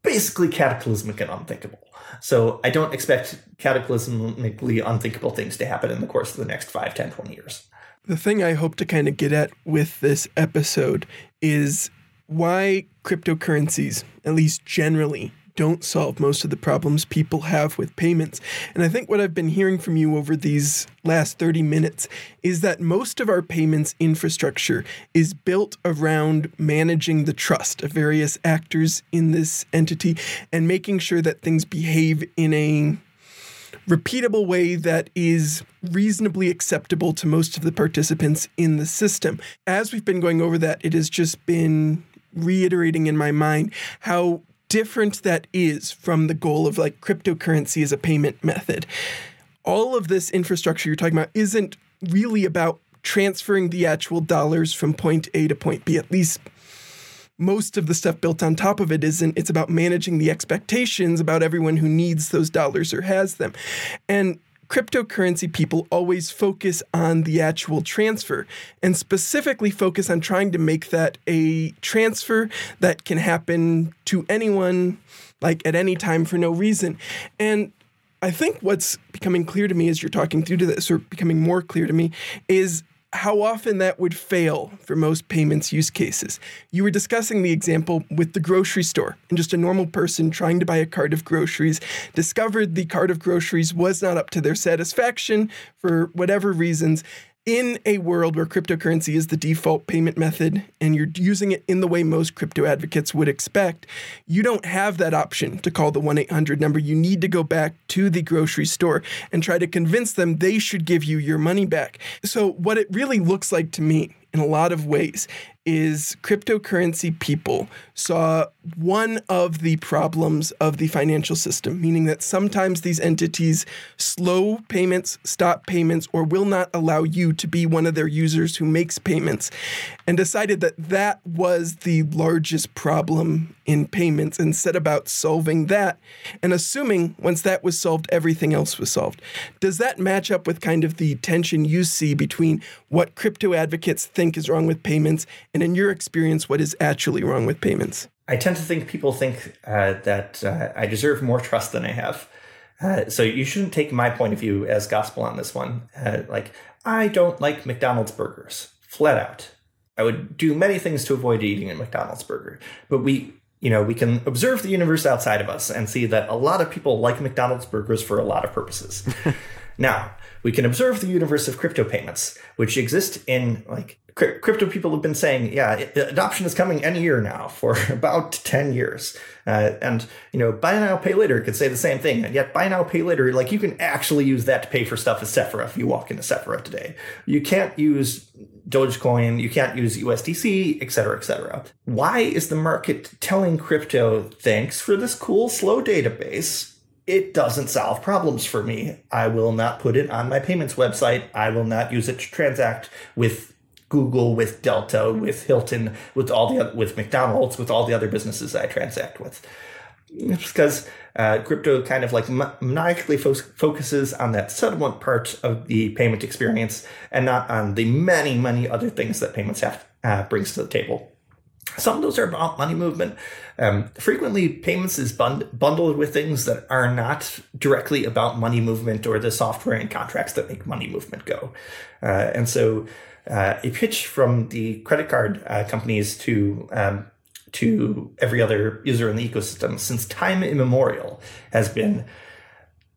basically cataclysmic and unthinkable. So I don't expect cataclysmically unthinkable things to happen in the course of the next 5, 10, 20 years. The thing I hope to kind of get at with this episode is why cryptocurrencies, at least generally, don't solve most of the problems people have with payments. And I think what I've been hearing from you over these last 30 minutes is that most of our payments infrastructure is built around managing the trust of various actors in this entity and making sure that things behave in a repeatable way that is reasonably acceptable to most of the participants in the system. As we've been going over that, it has just been reiterating in my mind how different that is from the goal of like cryptocurrency as a payment method. All of this infrastructure you're talking about isn't really about transferring the actual dollars from point A to point B, at least most of the stuff built on top of it isn't. It's about managing the expectations about everyone who needs those dollars or has them. And cryptocurrency people always focus on the actual transfer and specifically focus on trying to make that a transfer that can happen to anyone like at any time for no reason. And I think what's becoming clear to me as you're talking through to this, or becoming more clear to me, is how often that would fail for most payments use cases. You were discussing the example with the grocery store, and just a normal person trying to buy a cart of groceries discovered the cart of groceries was not up to their satisfaction for whatever reasons, in a world where cryptocurrency is the default payment method and you're using it in the way most crypto advocates would expect, you don't have that option to call the 1 800 number. You need to go back to the grocery store and try to convince them they should give you your money back. So, what it really looks like to me in a lot of ways is cryptocurrency people saw one of the problems of the financial system, meaning that sometimes these entities slow payments, stop payments, or will not allow you to be one of their users who makes payments, and decided that that was the largest problem in payments and set about solving that and assuming once that was solved, everything else was solved. Does that match up with kind of the tension you see between what crypto advocates think is wrong with payments and in your experience, what is actually wrong with payments? I tend to think people think uh, that uh, I deserve more trust than I have. Uh, so you shouldn't take my point of view as gospel on this one. Uh, like, I don't like McDonald's burgers, flat out. I would do many things to avoid eating a McDonald's burger, but we, you know, we can observe the universe outside of us and see that a lot of people like McDonald's burgers for a lot of purposes. *laughs* now, we can observe the universe of crypto payments, which exist in like crypto people have been saying, yeah, adoption is coming any year now for *laughs* about 10 years. Uh, and, you know, buy now, pay later could say the same thing. And yet, buy now, pay later, like you can actually use that to pay for stuff at Sephora if you walk into Sephora today. You can't use Dogecoin, you can't use USDC, et cetera, et cetera. Why is the market telling crypto, thanks for this cool, slow database? it doesn't solve problems for me. I will not put it on my payments website. I will not use it to transact with Google, with Delta, with Hilton, with all the with McDonald's, with all the other businesses I transact with. It's because uh, crypto kind of like maniacally fo- focuses on that settlement part of the payment experience and not on the many, many other things that payments have uh, brings to the table. Some of those are about money movement. Um, frequently, payments is bund- bundled with things that are not directly about money movement or the software and contracts that make money movement go. Uh, and so uh, a pitch from the credit card uh, companies to um, to every other user in the ecosystem since time immemorial has been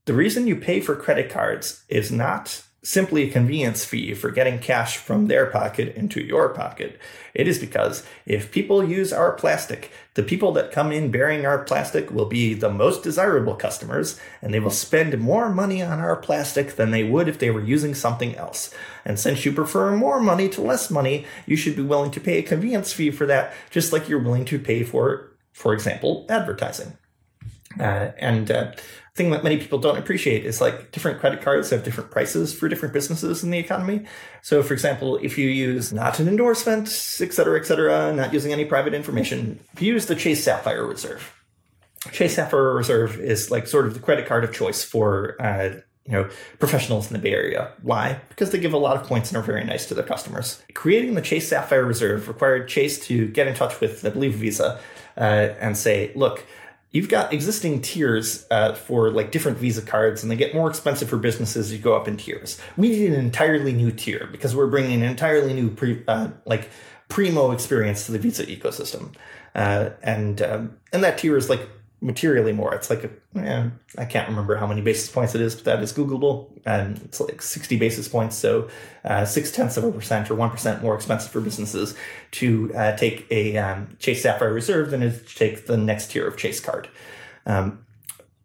the reason you pay for credit cards is not simply a convenience fee for getting cash from their pocket into your pocket. It is because if people use our plastic, the people that come in bearing our plastic will be the most desirable customers, and they will spend more money on our plastic than they would if they were using something else. And since you prefer more money to less money, you should be willing to pay a convenience fee for that, just like you're willing to pay for, for example, advertising. Uh, and uh, thing that many people don't appreciate is like different credit cards have different prices for different businesses in the economy. So, for example, if you use not an endorsement, et cetera, et cetera, not using any private information, if you use the Chase Sapphire Reserve, Chase Sapphire Reserve is like sort of the credit card of choice for uh, you know professionals in the Bay Area. Why? Because they give a lot of points and are very nice to their customers. Creating the Chase Sapphire Reserve required Chase to get in touch with, I believe, Visa, uh, and say, look you've got existing tiers uh, for like different Visa cards, and they get more expensive for businesses. You go up in tiers. We need an entirely new tier because we're bringing an entirely new pre, uh, like primo experience to the Visa ecosystem, uh, and um, and that tier is like materially more. It's like, a, I can't remember how many basis points it is, but that is Googleable. And it's like 60 basis points. So uh, six tenths of a percent or 1% more expensive for businesses to uh, take a um, Chase Sapphire Reserve than to take the next tier of Chase card. Um,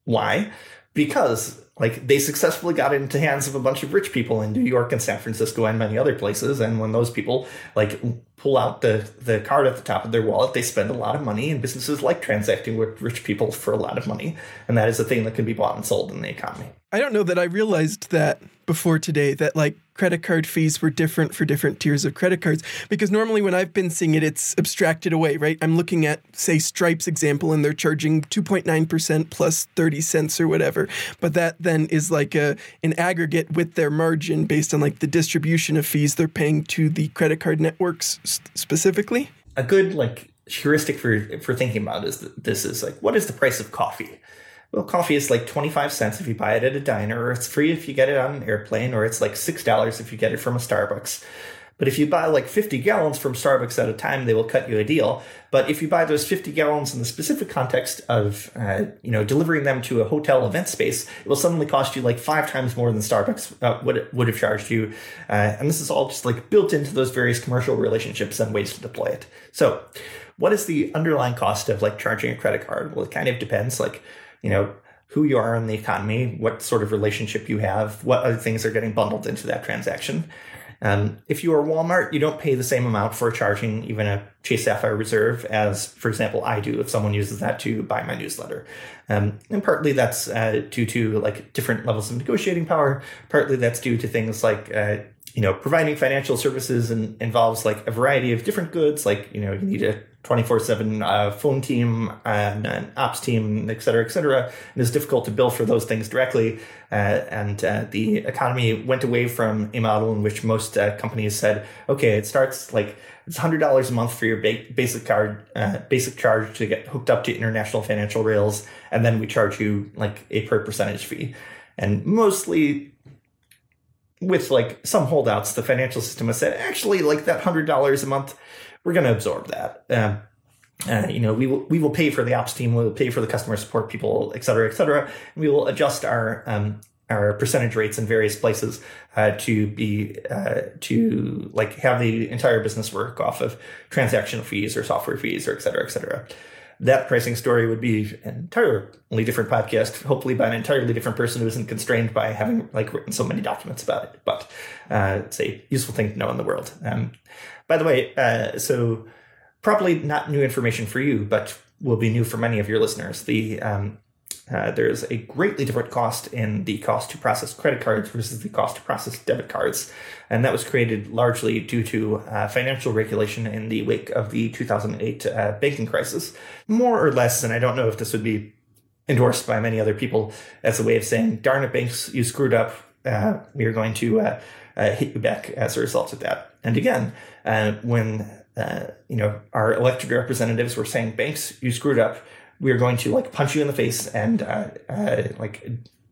why? Because like they successfully got into hands of a bunch of rich people in New York and San Francisco and many other places. And when those people like pull out the, the card at the top of their wallet, they spend a lot of money and businesses like transacting with rich people for a lot of money. And that is a thing that can be bought and sold in the economy. I don't know that I realized that before today that like credit card fees were different for different tiers of credit cards because normally when I've been seeing it it's abstracted away, right? I'm looking at say Stripe's example and they're charging 2.9% plus 30 cents or whatever. But that then is like a an aggregate with their margin based on like the distribution of fees they're paying to the credit card networks specifically. A good like heuristic for for thinking about is that this is like what is the price of coffee? Well, coffee is like 25 cents if you buy it at a diner, or it's free if you get it on an airplane, or it's like $6 if you get it from a Starbucks. But if you buy like 50 gallons from Starbucks at a time, they will cut you a deal. But if you buy those 50 gallons in the specific context of, uh, you know, delivering them to a hotel event space, it will suddenly cost you like five times more than Starbucks uh, would would have charged you. Uh, and this is all just like built into those various commercial relationships and ways to deploy it. So, what is the underlying cost of like charging a credit card? Well, it kind of depends. Like you know, who you are in the economy, what sort of relationship you have, what other things are getting bundled into that transaction. Um, if you are Walmart, you don't pay the same amount for charging even a Chase Sapphire Reserve as, for example, I do if someone uses that to buy my newsletter. Um, and partly that's uh, due to like different levels of negotiating power. Partly that's due to things like uh, you know providing financial services and involves like a variety of different goods. Like you know you need a 24 7 uh, phone team and an ops team, et cetera, et cetera. And it's difficult to bill for those things directly. Uh, and uh, the economy went away from a model in which most uh, companies said, okay, it starts like it's $100 a month for your ba- basic card, uh, basic charge to get hooked up to international financial rails. And then we charge you like a per percentage fee. And mostly with like some holdouts, the financial system has said, actually, like that $100 a month we're going to absorb that. Um, uh, you know, we will we will pay for the ops team, we will pay for the customer support people, et cetera, et cetera. And we will adjust our um, our percentage rates in various places uh, to be uh, to like have the entire business work off of transactional fees or software fees or et cetera, et cetera. That pricing story would be an entirely different podcast, hopefully by an entirely different person who isn't constrained by having like written so many documents about it. But uh, it's a useful thing to know in the world. Um, by the way, uh, so probably not new information for you, but will be new for many of your listeners. The um, uh, there's a greatly different cost in the cost to process credit cards versus the cost to process debit cards. And that was created largely due to uh, financial regulation in the wake of the 2008 uh, banking crisis. More or less, and I don't know if this would be endorsed by many other people as a way of saying, darn it, banks, you screwed up. Uh, we are going to uh, hit you back as a result of that. And again, when you know our elected representatives were saying, "Banks, you screwed up," we are going to like punch you in the face and uh, uh, like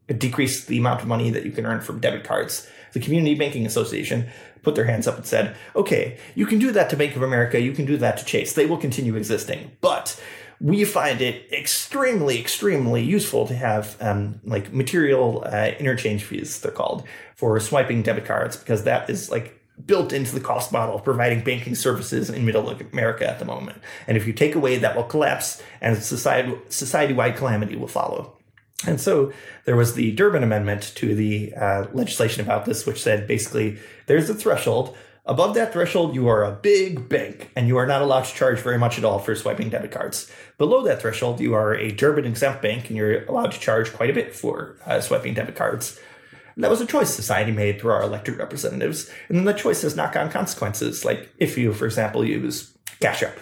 decrease the amount of money that you can earn from debit cards. The Community Banking Association put their hands up and said, "Okay, you can do that to Bank of America, you can do that to Chase. They will continue existing, but." we find it extremely, extremely useful to have um, like material uh, interchange fees, they're called, for swiping debit cards because that is like built into the cost model of providing banking services in middle America at the moment. And if you take away, that will collapse and society society-wide calamity will follow. And so there was the Durbin Amendment to the uh, legislation about this, which said basically there's a threshold. Above that threshold, you are a big bank and you are not allowed to charge very much at all for swiping debit cards. Below that threshold, you are a Durbin exempt bank and you're allowed to charge quite a bit for uh, swiping debit cards. And that was a choice society made through our elected representatives. And then the choice has knock on consequences. Like if you, for example, use Cash App.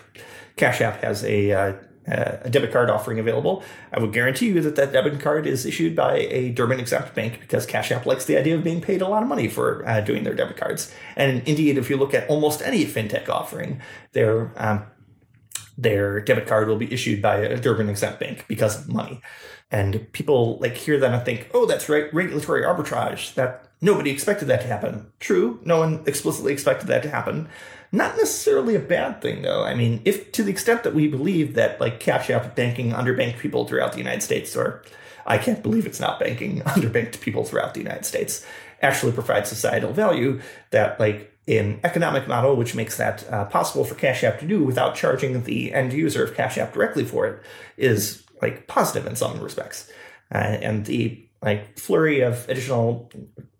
Cash App has a, uh, a debit card offering available. I would guarantee you that that debit card is issued by a Durbin exempt bank because Cash App likes the idea of being paid a lot of money for uh, doing their debit cards. And indeed, if you look at almost any fintech offering, their um, their debit card will be issued by a Durbin exempt bank because of money. And people like hear that and think, oh, that's right, regulatory arbitrage. That nobody expected that to happen. True, no one explicitly expected that to happen. Not necessarily a bad thing, though. I mean, if to the extent that we believe that like Cash App banking underbanked people throughout the United States, or I can't believe it's not banking *laughs* underbanked people throughout the United States, actually provides societal value that like an economic model which makes that uh, possible for Cash App to do without charging the end user of Cash App directly for it is like positive in some respects. Uh, and the like flurry of additional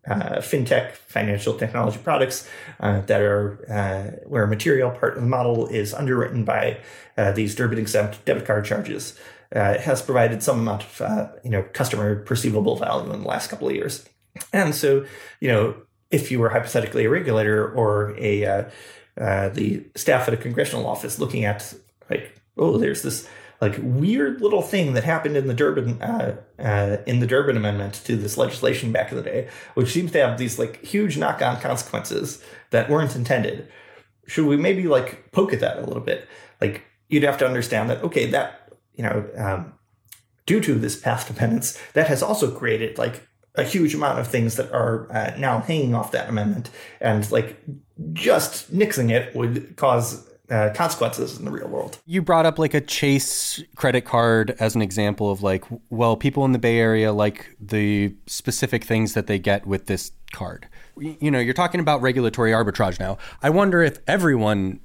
uh, fintech financial technology products uh, that are uh, where a material part of the model is underwritten by uh, these Durbin exempt debit card charges has provided some amount of you know customer perceivable value in the last couple of years. And so you know if you were hypothetically a regulator or a the staff at a congressional office looking at like oh there's this like weird little thing that happened in the Durbin uh, uh, in the Durbin Amendment to this legislation back in the day, which seems to have these like huge knock on consequences that weren't intended. Should we maybe like poke at that a little bit? Like you'd have to understand that okay, that you know, um, due to this past dependence, that has also created like a huge amount of things that are uh, now hanging off that amendment, and like just nixing it would cause uh, consequences in the real world. You brought up like a Chase credit card as an example of like, well, people in the Bay Area like the specific things that they get with this card. You know, you're talking about regulatory arbitrage now. I wonder if everyone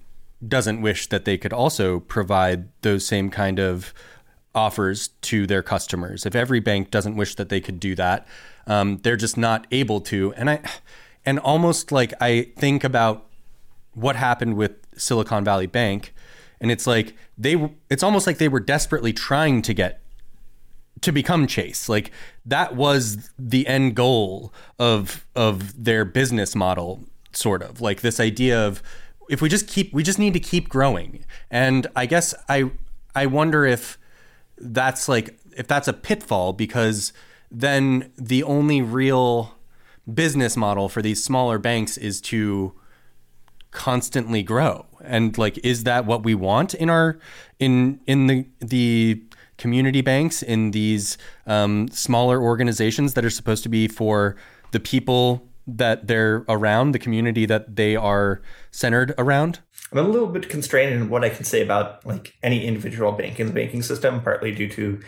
doesn't wish that they could also provide those same kind of offers to their customers. If every bank doesn't wish that they could do that, um, they're just not able to. And I, and almost like I think about what happened with Silicon Valley Bank, and it's like they it's almost like they were desperately trying to get to become Chase. Like that was the end goal of of their business model sort of. Like this idea of if we just keep we just need to keep growing. And I guess I I wonder if that's like if that's a pitfall because then the only real business model for these smaller banks is to constantly grow. And like is that what we want in our in in the the community banks in these um, smaller organizations that are supposed to be for the people that they're around the community that they are centered around? I'm a little bit constrained in what i can say about like any individual bank in the banking system partly due to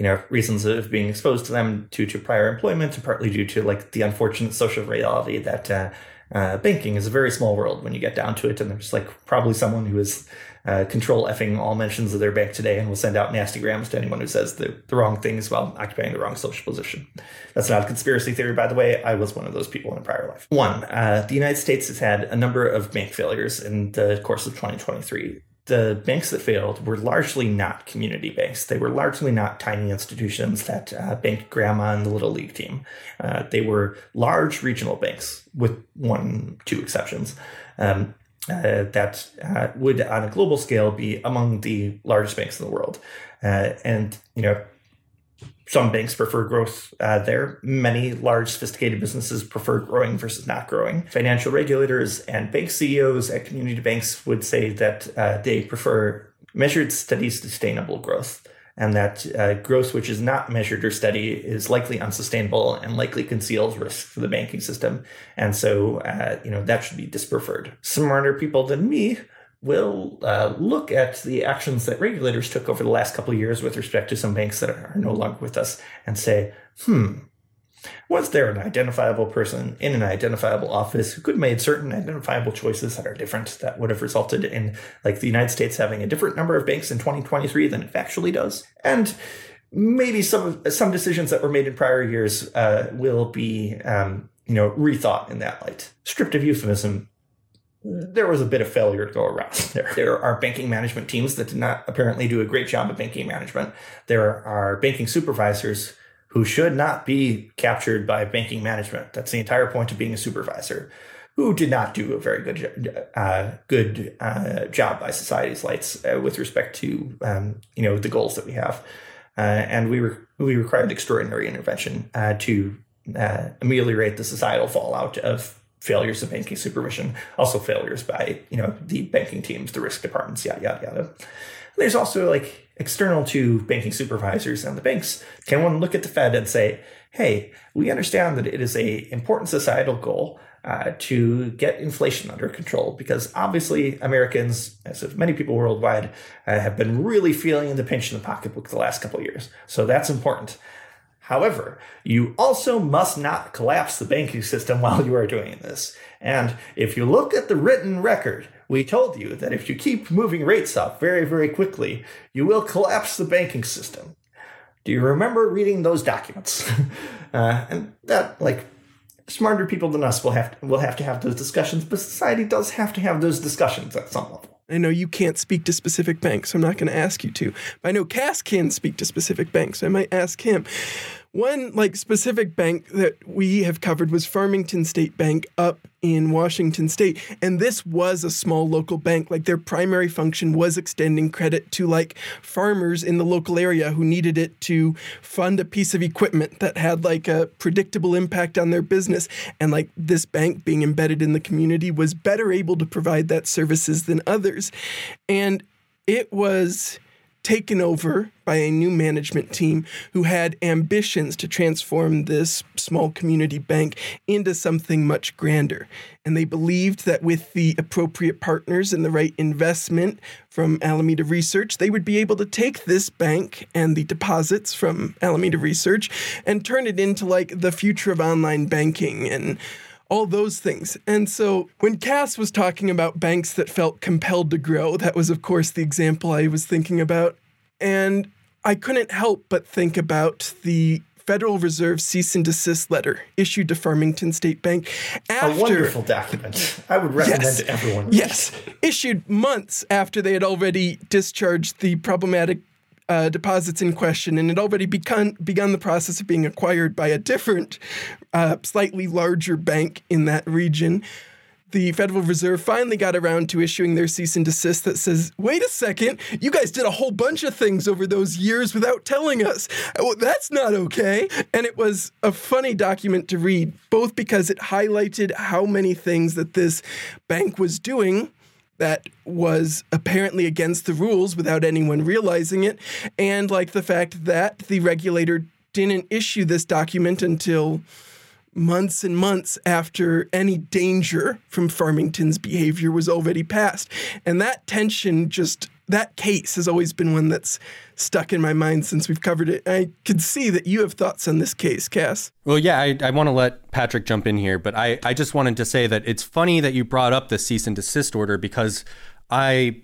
you know reasons of being exposed to them due to prior employment and partly due to like the unfortunate social reality that uh, uh, banking is a very small world when you get down to it. And there's like probably someone who is uh, control effing all mentions of their bank today and will send out nasty grams to anyone who says the, the wrong things while occupying the wrong social position. That's not a conspiracy theory, by the way. I was one of those people in a prior life. One, uh, the United States has had a number of bank failures in the course of 2023 the banks that failed were largely not community based. They were largely not tiny institutions that uh, banked grandma and the little league team. Uh, they were large regional banks, with one, two exceptions, um, uh, that uh, would, on a global scale, be among the largest banks in the world. Uh, and you know, some banks prefer growth uh, there. Many large, sophisticated businesses prefer growing versus not growing. Financial regulators and bank CEOs at community banks would say that uh, they prefer measured, steady, sustainable growth. And that uh, growth which is not measured or steady is likely unsustainable and likely conceals risk for the banking system. And so, uh, you know, that should be dispreferred. Smarter people than me will uh, look at the actions that regulators took over the last couple of years with respect to some banks that are no longer with us and say, hmm, was there an identifiable person in an identifiable office who could have made certain identifiable choices that are different that would have resulted in like the United States having a different number of banks in 2023 than it actually does? And maybe some some decisions that were made in prior years uh, will be um, you know rethought in that light. Stripped of euphemism, there was a bit of failure to go around *laughs* there. There are banking management teams that did not apparently do a great job of banking management. There are banking supervisors who should not be captured by banking management. That's the entire point of being a supervisor, who did not do a very good uh, good uh, job by society's lights uh, with respect to um, you know the goals that we have. Uh, and we we required extraordinary intervention uh, to uh, ameliorate the societal fallout of failures of banking supervision, also failures by you know the banking teams, the risk departments, yada yada yada. There's also like external to banking supervisors and the banks. Can one look at the Fed and say, hey, we understand that it is a important societal goal uh, to get inflation under control because obviously Americans, as of many people worldwide, uh, have been really feeling the pinch in the pocketbook the last couple of years. So that's important. However, you also must not collapse the banking system *laughs* while you are doing this. And if you look at the written record, we told you that if you keep moving rates up very, very quickly, you will collapse the banking system. Do you remember reading those documents? *laughs* uh, and that, like, smarter people than us will have to, will have to have those discussions, but society does have to have those discussions at some level. I know you can't speak to specific banks, so I'm not going to ask you to. But I know Cas can speak to specific banks, so I might ask him. One like specific bank that we have covered was Farmington State Bank up in Washington State, and this was a small local bank. Like their primary function was extending credit to like farmers in the local area who needed it to fund a piece of equipment that had like a predictable impact on their business. And like this bank being embedded in the community was better able to provide that services than others. And it was taken over by a new management team who had ambitions to transform this small community bank into something much grander. And they believed that with the appropriate partners and the right investment from Alameda Research, they would be able to take this bank and the deposits from Alameda Research and turn it into like the future of online banking and all those things. And so when Cas was talking about banks that felt compelled to grow, that was, of course, the example I was thinking about. And I couldn't help but think about the Federal Reserve cease and desist letter issued to Farmington State Bank after, a wonderful document. I would recommend yes, to everyone. Yes, issued months after they had already discharged the problematic uh, deposits in question and had already begun, begun the process of being acquired by a different, uh, slightly larger bank in that region. The Federal Reserve finally got around to issuing their cease and desist that says, wait a second, you guys did a whole bunch of things over those years without telling us. Well, that's not okay. And it was a funny document to read, both because it highlighted how many things that this bank was doing that was apparently against the rules without anyone realizing it, and like the fact that the regulator didn't issue this document until months and months after any danger from Farmington's behavior was already past. And that tension just that case has always been one that's stuck in my mind since we've covered it. I could see that you have thoughts on this case, Cas. Well, yeah, I, I want to let Patrick jump in here, but I, I just wanted to say that it's funny that you brought up the cease and desist order because I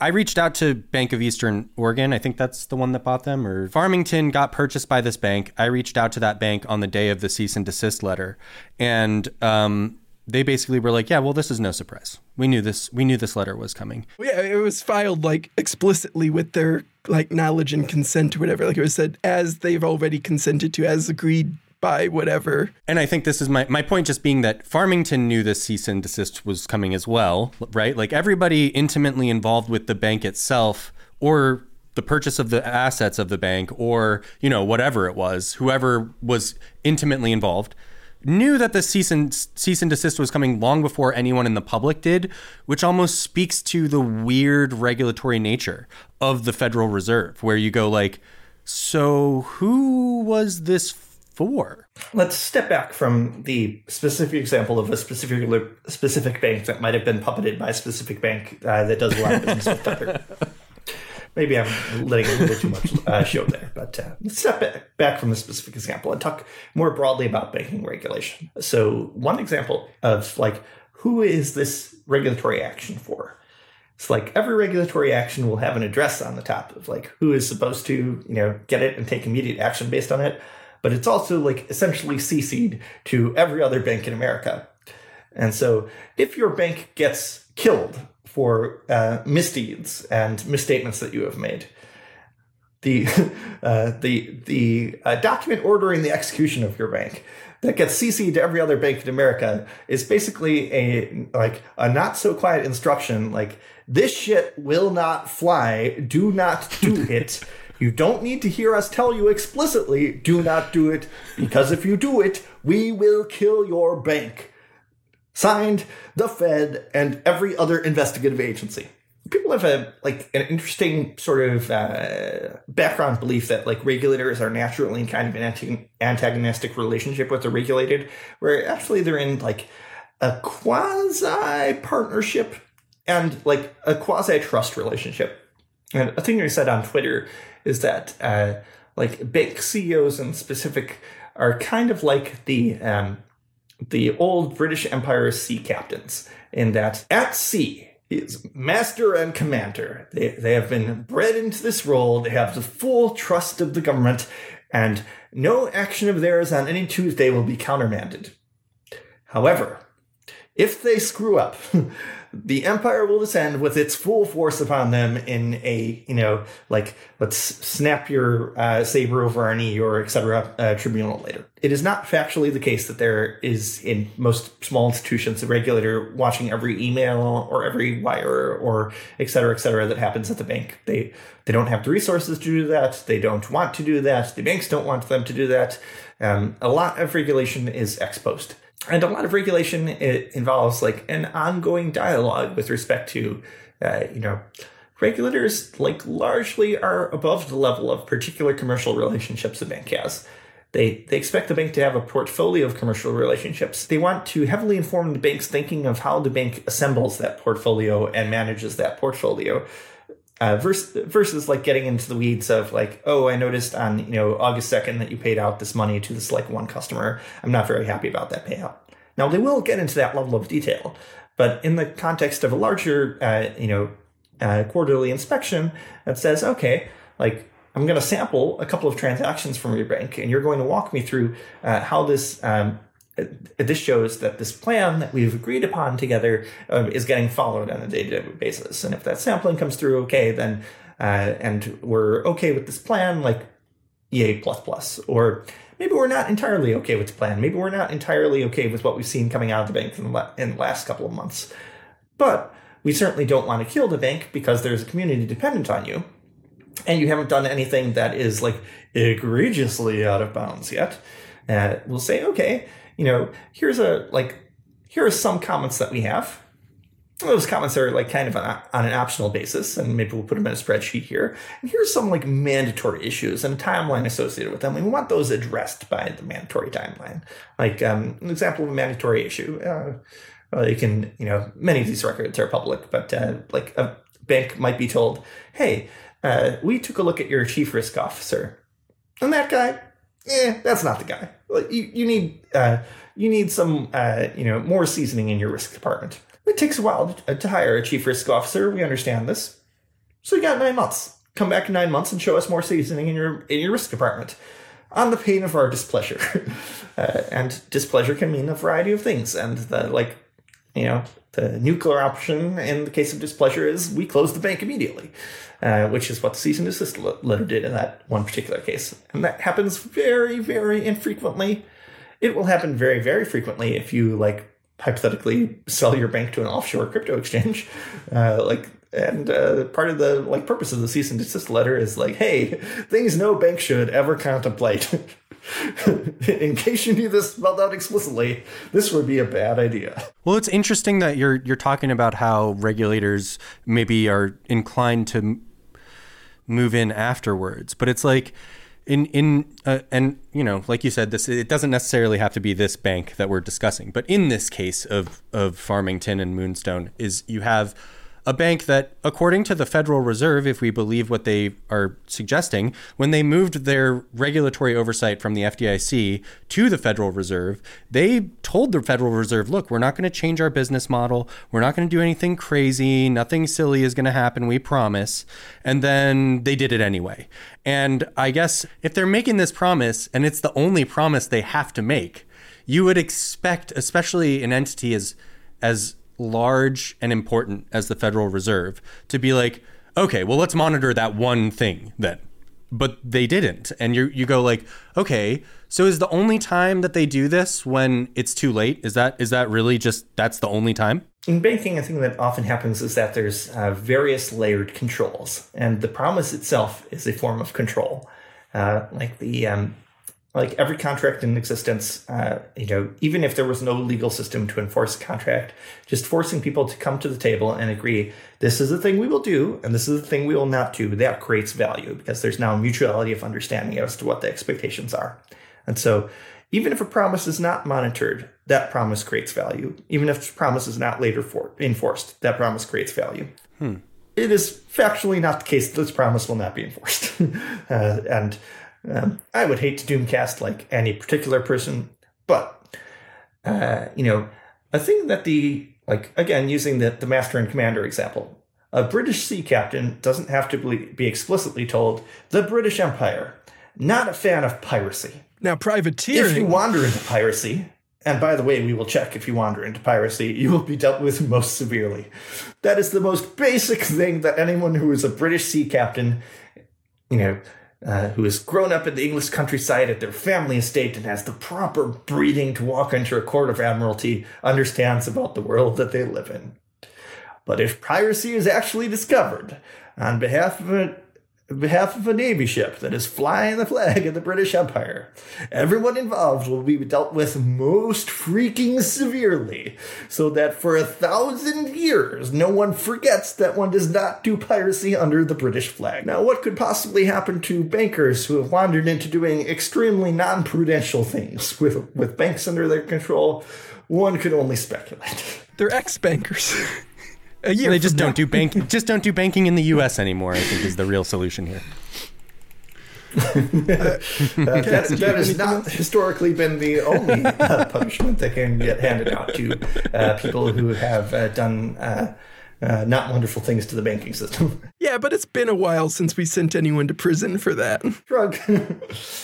I reached out to Bank of Eastern Oregon. I think that's the one that bought them. Or Farmington got purchased by this bank. I reached out to that bank on the day of the cease and desist letter, and um, they basically were like, "Yeah, well, this is no surprise. We knew this. We knew this letter was coming." Yeah, it was filed like explicitly with their like knowledge and consent or whatever. Like it was said as they've already consented to, as agreed by whatever. And I think this is my my point just being that Farmington knew this cease and desist was coming as well, right? Like everybody intimately involved with the bank itself or the purchase of the assets of the bank or, you know, whatever it was, whoever was intimately involved knew that the cease and cease and desist was coming long before anyone in the public did, which almost speaks to the weird regulatory nature of the Federal Reserve, where you go like, so who was this for? Let's step back from the specific example of a specific specific bank that might have been puppeted by a specific bank uh, that does a lot of business with Tether. *laughs* Maybe I'm letting a little too much uh, show there, but uh, let's step back from the specific example and talk more broadly about banking regulation. So, one example of like who is this regulatory action for? It's like every regulatory action will have an address on the top of like who is supposed to, you know, get it and take immediate action based on it but it's also like essentially CC'd to every other bank in America. And so if your bank gets killed for uh, misdeeds and misstatements that you have made, the *laughs* uh, the the uh, document ordering the execution of your bank that gets CC'd to every other bank in America is basically a like a not so quiet instruction like this shit will not fly. Do not do *laughs* it. You don't need to hear us tell you explicitly, do not do it, because if you do it, we will kill your bank. Signed, the Fed and every other investigative agency. people have a like an interesting sort of uh, background belief that like regulators are naturally in kind of an antagonistic relationship with the regulated, where actually they're in like a quasi partnership and like a quasi trust relationship. And a thing I said on Twitter is that uh, like big CEOs in specific are kind of like the um, the old British Empire sea captains in that at sea is master and commander. They, they have been bred into this role. They have the full trust of the government, and no action of theirs on any Tuesday will be countermanded. However, if they screw up, *laughs* the empire will descend with its full force upon them in a you know like let's snap your uh, saber over our knee or etc uh, tribunal later. It is not factually the case that there is in most small institutions a regulator watching every email or every wire or etc etc that happens at the bank. They they don't have the resources to do that. They don't want to do that. The banks don't want them to do that. Um, a lot of regulation is ex post and a lot of regulation it involves like an ongoing dialogue with respect to uh, you know regulators like largely are above the level of particular commercial relationships a bank has. They they expect the bank to have a portfolio of commercial relationships. They want to heavily inform the bank's thinking of how the bank assembles that portfolio and manages that portfolio uh, versus, versus like getting into the weeds of like, oh, I noticed on you know August second that you paid out this money to this like one customer. I'm not very happy about that payout. Now they will get into that level of detail, but in the context of a larger uh, you know uh, quarterly inspection that says, okay, like I'm going to sample a couple of transactions from your bank, and you're going to walk me through uh, how this um, this shows that this plan that we've agreed upon together uh, is getting followed on a day-to-day basis. And if that sampling comes through okay, then uh, and we're okay with this plan, like EA plus plus, or maybe we're not entirely okay with the plan. Maybe we're not entirely okay with what we've seen coming out of the bank in the, in the last couple of months. But we certainly don't want to kill the bank because there's a community dependent on you, and you haven't done anything that is like egregiously out of bounds yet. Uh, we'll say, okay, you know, here's a like here are some comments that we have. Those comments are like kind of on, on an optional basis, and maybe we'll put them in a spreadsheet here. And here's some like mandatory issues and a timeline associated with them. We want those addressed by the mandatory timeline. Like um, an example of a mandatory issue. Uh, well, you can, you know, many of these records are public, but uh, like a bank might be told, hey, uh, we took a look at your chief risk officer. And that guy, eh, that's not the guy. You, you need uh, you need some uh, you know more seasoning in your risk department. It takes a while to, to hire a chief risk officer. We understand this. So you got nine months. Come back in nine months and show us more seasoning in your in your risk department, on the pain of our displeasure. *laughs* uh, and displeasure can mean a variety of things. And the like, you know, the nuclear option in the case of displeasure is we close the bank immediately uh, which is what the cease and desist letter did in that one particular case. And that happens very, very infrequently. It will happen very, very frequently if you like hypothetically sell your bank to an offshore crypto exchange. *laughs* Uh, like, and uh, part of the like purpose of the cease and desist letter is like, hey, things no bank should ever contemplate. *laughs* in case you need this spelled out explicitly, this would be a bad idea. Well, it's interesting that you're you're talking about how regulators maybe are inclined to move in afterwards. But it's like in in uh, and you know, like you said, this it doesn't necessarily have to be this bank that we're discussing. But in this case of of Farmington and Moonstone, is you have a bank that, according to the Federal Reserve, if we believe what they are suggesting, when they moved their regulatory oversight from the FDIC to the Federal Reserve, they told the Federal Reserve, look, we're not going to change our business model. We're not going to do anything crazy. Nothing silly is going to happen, we promise. And then they did it anyway. And I guess if they're making this promise and it's the only promise they have to make, you would expect, especially an entity as as large and important as the Federal Reserve to be like, okay, well, let's monitor that one thing then. But they didn't. And you you go like, okay, so is the only time that they do this when it's too late? Is that is that really just that's the only time? In banking, a thing that often happens is that there's uh, various layered controls, and the promise itself is a form of control. Uh, like the um, like every contract in existence, uh, you know, even if there was no legal system to enforce a contract, just forcing people to come to the table and agree, this is the thing we will do, and this is the thing we will not do, that creates value because there's now mutuality of understanding as to what the expectations are. And so, even if a promise is not monitored, that promise creates value. Even if the promise is not later for, enforced, that promise creates value. Hmm. It is factually not the case that this promise will not be enforced. *laughs* uh, and um, I would hate to doomcast like any particular person, but uh, you know, a thing that the like again using the the master and commander example, a British sea captain doesn't have to be explicitly told the British Empire not a fan of piracy. Now, privateering. If you wander into piracy, and by the way, we will check if you wander into piracy, you will be dealt with most severely. That is the most basic thing that anyone who is a British sea captain, you know, uh, who has grown up in the English countryside at their family estate and has the proper breeding to walk into a court of admiralty, understands about the world that they live in. But if piracy is actually discovered on behalf of on behalf of a Navy ship that is flying the flag of the British Empire. Everyone involved will be dealt with most freaking severely, so that for a thousand years no one forgets that one does not do piracy under the British flag. Now, what could possibly happen to bankers who have wandered into doing extremely non prudential things with, with banks under their control? One could only speculate. They're ex bankers. *laughs* a year. They just don't now. do banking. *laughs* Just don't do banking in the U.S. anymore. I think is the real solution here. *laughs* uh, that, *laughs* that has not historically been the only uh, punishment that can get handed out to uh, people who have uh, done uh, uh, not wonderful things to the banking system. Yeah, but it's been a while since we sent anyone to prison for that. Drug.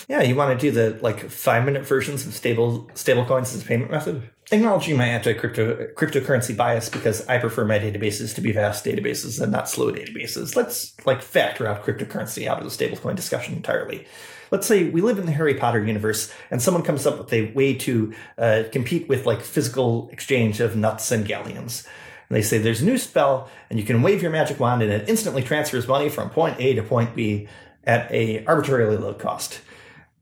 yeah, you want to do the like five minute versions of stable stable coins as a payment method? Acknowledging my anti crypto cryptocurrency bias because I prefer my databases to be fast databases and not slow databases. Let's like factor out cryptocurrency out of the stablecoin discussion entirely let's say we live in the Harry Potter universe and someone comes up with a way to uh, compete with like physical exchange of nuts and galleons. And they say there's a new spell, and you can wave your magic wand, and it instantly transfers money from point A to point B at a arbitrarily low cost.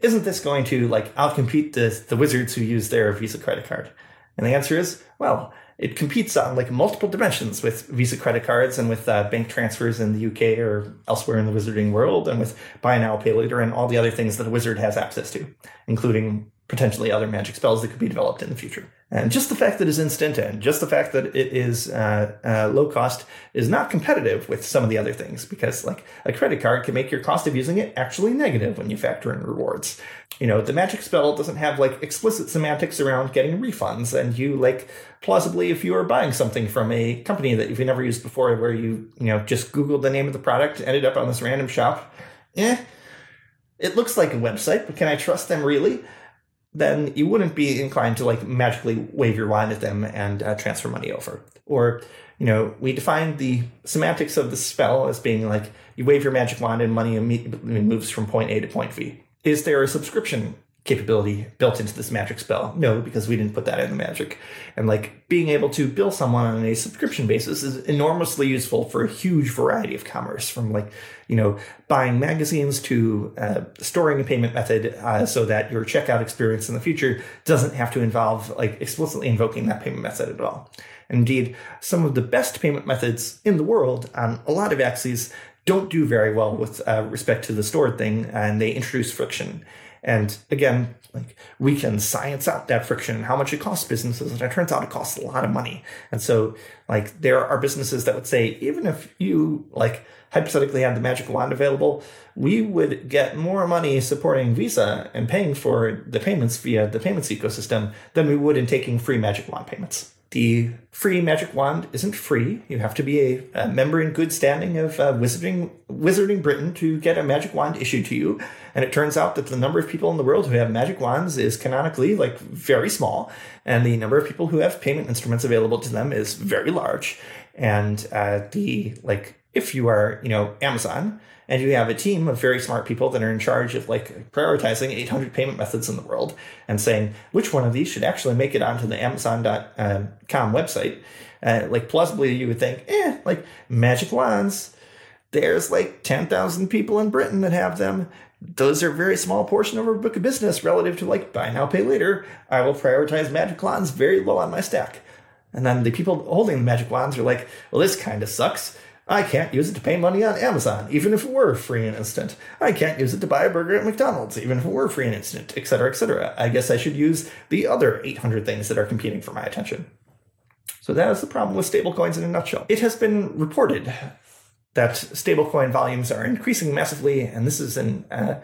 Isn't this going to like outcompete the the wizards who use their Visa credit card? And the answer is, well, it competes on like multiple dimensions with Visa credit cards and with uh, bank transfers in the UK or elsewhere in the wizarding world, and with buy now pay later and all the other things that a wizard has access to, including potentially other magic spells that could be developed in the future. And just the fact that it's instant and just the fact that it is uh, uh, low cost is not competitive with some of the other things because, like, a credit card can make your cost of using it actually negative when you factor in rewards. You know, the magic spell doesn't have like explicit semantics around getting refunds, and you like plausibly, if you are buying something from a company that you've never used before, where you you know just Googled the name of the product, ended up on this random shop, eh. It looks like a website, but can I trust them really? Then you wouldn't be inclined to like magically wave your wand at them and uh, transfer money over. Or, you know, we define the semantics of the spell as being like you wave your magic wand and money immediately moves from point A to point V. Is there a subscription capability built into this magic spell? No, because we didn't put that in the magic. And like being able to bill someone on a subscription basis is enormously useful for a huge variety of commerce, from like you know buying magazines to uh, storing a payment method uh, so that your checkout experience in the future doesn't have to involve like explicitly invoking that payment method at all. Indeed, some of the best payment methods in the world on a lot of axes don't do very well with uh, respect to the stored thing, and they introduce friction. And again, like we can science out that friction and how much it costs businesses. And it turns out it costs a lot of money. And so like there are businesses that would say, even if you like hypothetically had the magic wand available, we would get more money supporting Visa and paying for the payments via the payments ecosystem than we would in taking free magic wand payments. The free magic wand isn't free. You have to be a, a member in good standing of uh, Wizarding Wizarding Britain to get a magic wand issued to you. And it turns out that the number of people in the world who have magic wands is canonically like very small, and the number of people who have payment instruments available to them is very large. And uh, the like, if you are you know Amazon and you have a team of very smart people that are in charge of like prioritizing 800 payment methods in the world and saying which one of these should actually make it onto the Amazon.com website. Uh, like plausibly, you would think, eh, like magic wands. There's like 10,000 people in Britain that have them. those are a very small portion of our book of business relative to like buy now, pay later. I will prioritize magic wands very low on my stack. And then the people holding the magic wands are like, well, this kind of sucks. I can't use it to pay money on Amazon, even if it were free and instant. I can't use it to buy a burger at McDonald's, even if it were free and instant, etc., etc. I guess I should use the other 800 things that are competing for my attention. So that is the problem with stablecoins in a nutshell. It has been reported that stablecoin volumes are increasing massively, and this is an uh,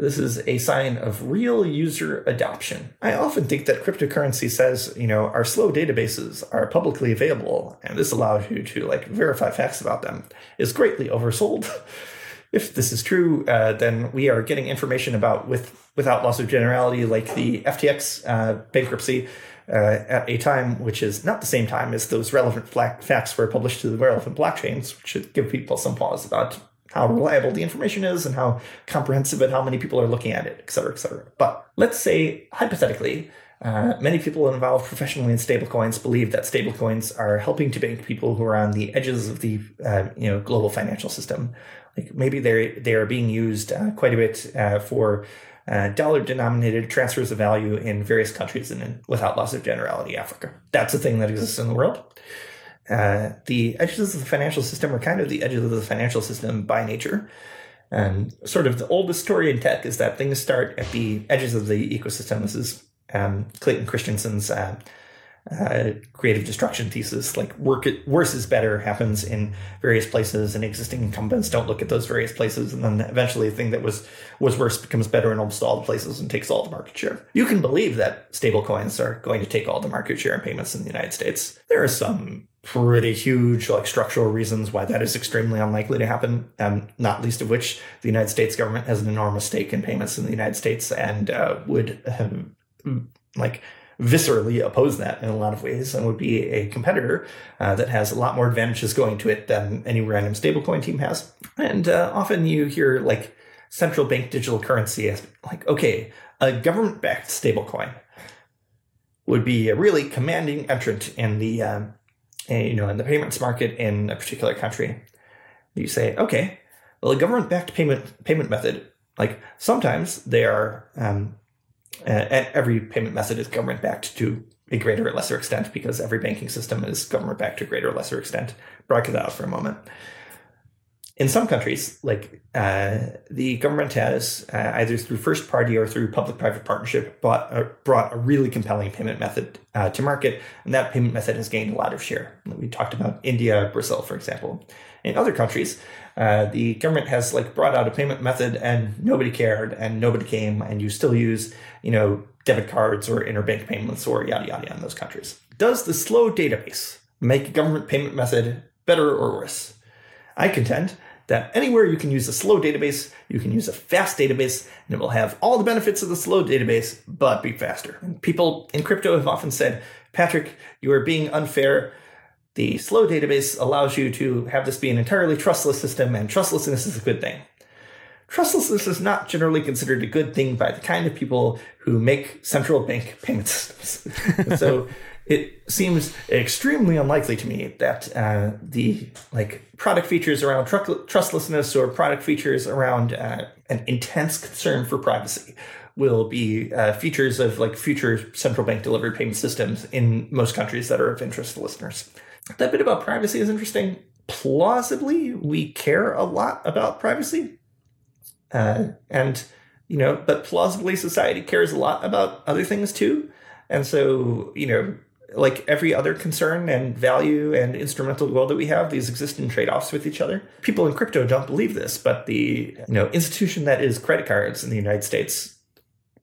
this is a sign of real user adoption. I often think that cryptocurrency says, you know, our slow databases are publicly available, and this allows you to like verify facts about them, is greatly oversold. *laughs* if this is true, uh, then we are getting information about with without loss of generality, like the FTX uh, bankruptcy, uh, at a time which is not the same time as those relevant facts were published to the relevant blockchains, which should give people some pause about how reliable the information is and how comprehensive and how many people are looking at it, et cetera, et cetera. But let's say, hypothetically, uh, many people involved professionally in stablecoins believe that stablecoins are helping to bank people who are on the edges of the uh, you know global financial system. Like maybe they they are being used uh, quite a bit uh, for uh, dollar denominated transfers of value in various countries and in, without loss of generality, Africa. That's a thing that exists in the world. Uh, the edges of the financial system are kind of the edges of the financial system by nature. And sort of the oldest story in tech is that things start at the edges of the ecosystem. This is um, Clayton Christensen's uh, uh, creative destruction thesis. Like work it, worse is better happens in various places, and existing incumbents don't look at those various places, and then eventually the thing that was was worse becomes better in almost all the places and takes all the market share. You can believe that stablecoins are going to take all the market share in payments in the United States. There are some pretty huge like structural reasons why that is extremely unlikely to happen um, not least of which the united states government has an enormous stake in payments in the united states and uh, would um, like viscerally oppose that in a lot of ways and would be a competitor uh, that has a lot more advantages going to it than any random stablecoin team has. And uh, often you hear like central bank digital currency as like okay a government backed stablecoin would be a really commanding entrant in the um, you know, in the payments market in a particular country, you say, okay, well, a government-backed payment payment method, like sometimes they are, um, and every payment method is government-backed to a greater or lesser extent because every banking system is government-backed to a greater or lesser extent. Bracket that out for a moment in some countries, like uh, the government has uh, either through first party or through public private partnership bought, uh, brought a really compelling payment method uh, to market, and that payment method has gained a lot of share. We talked about India, Brazil, for example. In other countries, uh, the government has like brought out a payment method and nobody cared and nobody came, and you still use you know debit cards or interbank payments or yada yada in those countries. Does the slow database make a government payment method better or worse? I contend that anywhere you can use a slow database, you can use a fast database, and it will have all the benefits of the slow database, but be faster. And people in crypto have often said, Patrick, you are being unfair. The slow database allows you to have this be an entirely trustless system, and trustlessness is a good thing. Trustlessness is not generally considered a good thing by the kind of people who make central bank *laughs* payment systems. so *laughs* it seems extremely unlikely to me that uh, the like product features around tr- trustlessness or product features around uh, an intense concern for privacy will be uh, features of like future central bank delivered payment systems in most countries that are of interest to listeners. That bit about privacy is interesting. Plausibly, we care a lot about privacy, uh, and you know, but plausibly, society cares a lot about other things too. And so, you know, like every other concern and value and instrumental goal that we have, these exist in trade-offs with each other. People in crypto don't believe this, but the you know institution that is credit cards in the United States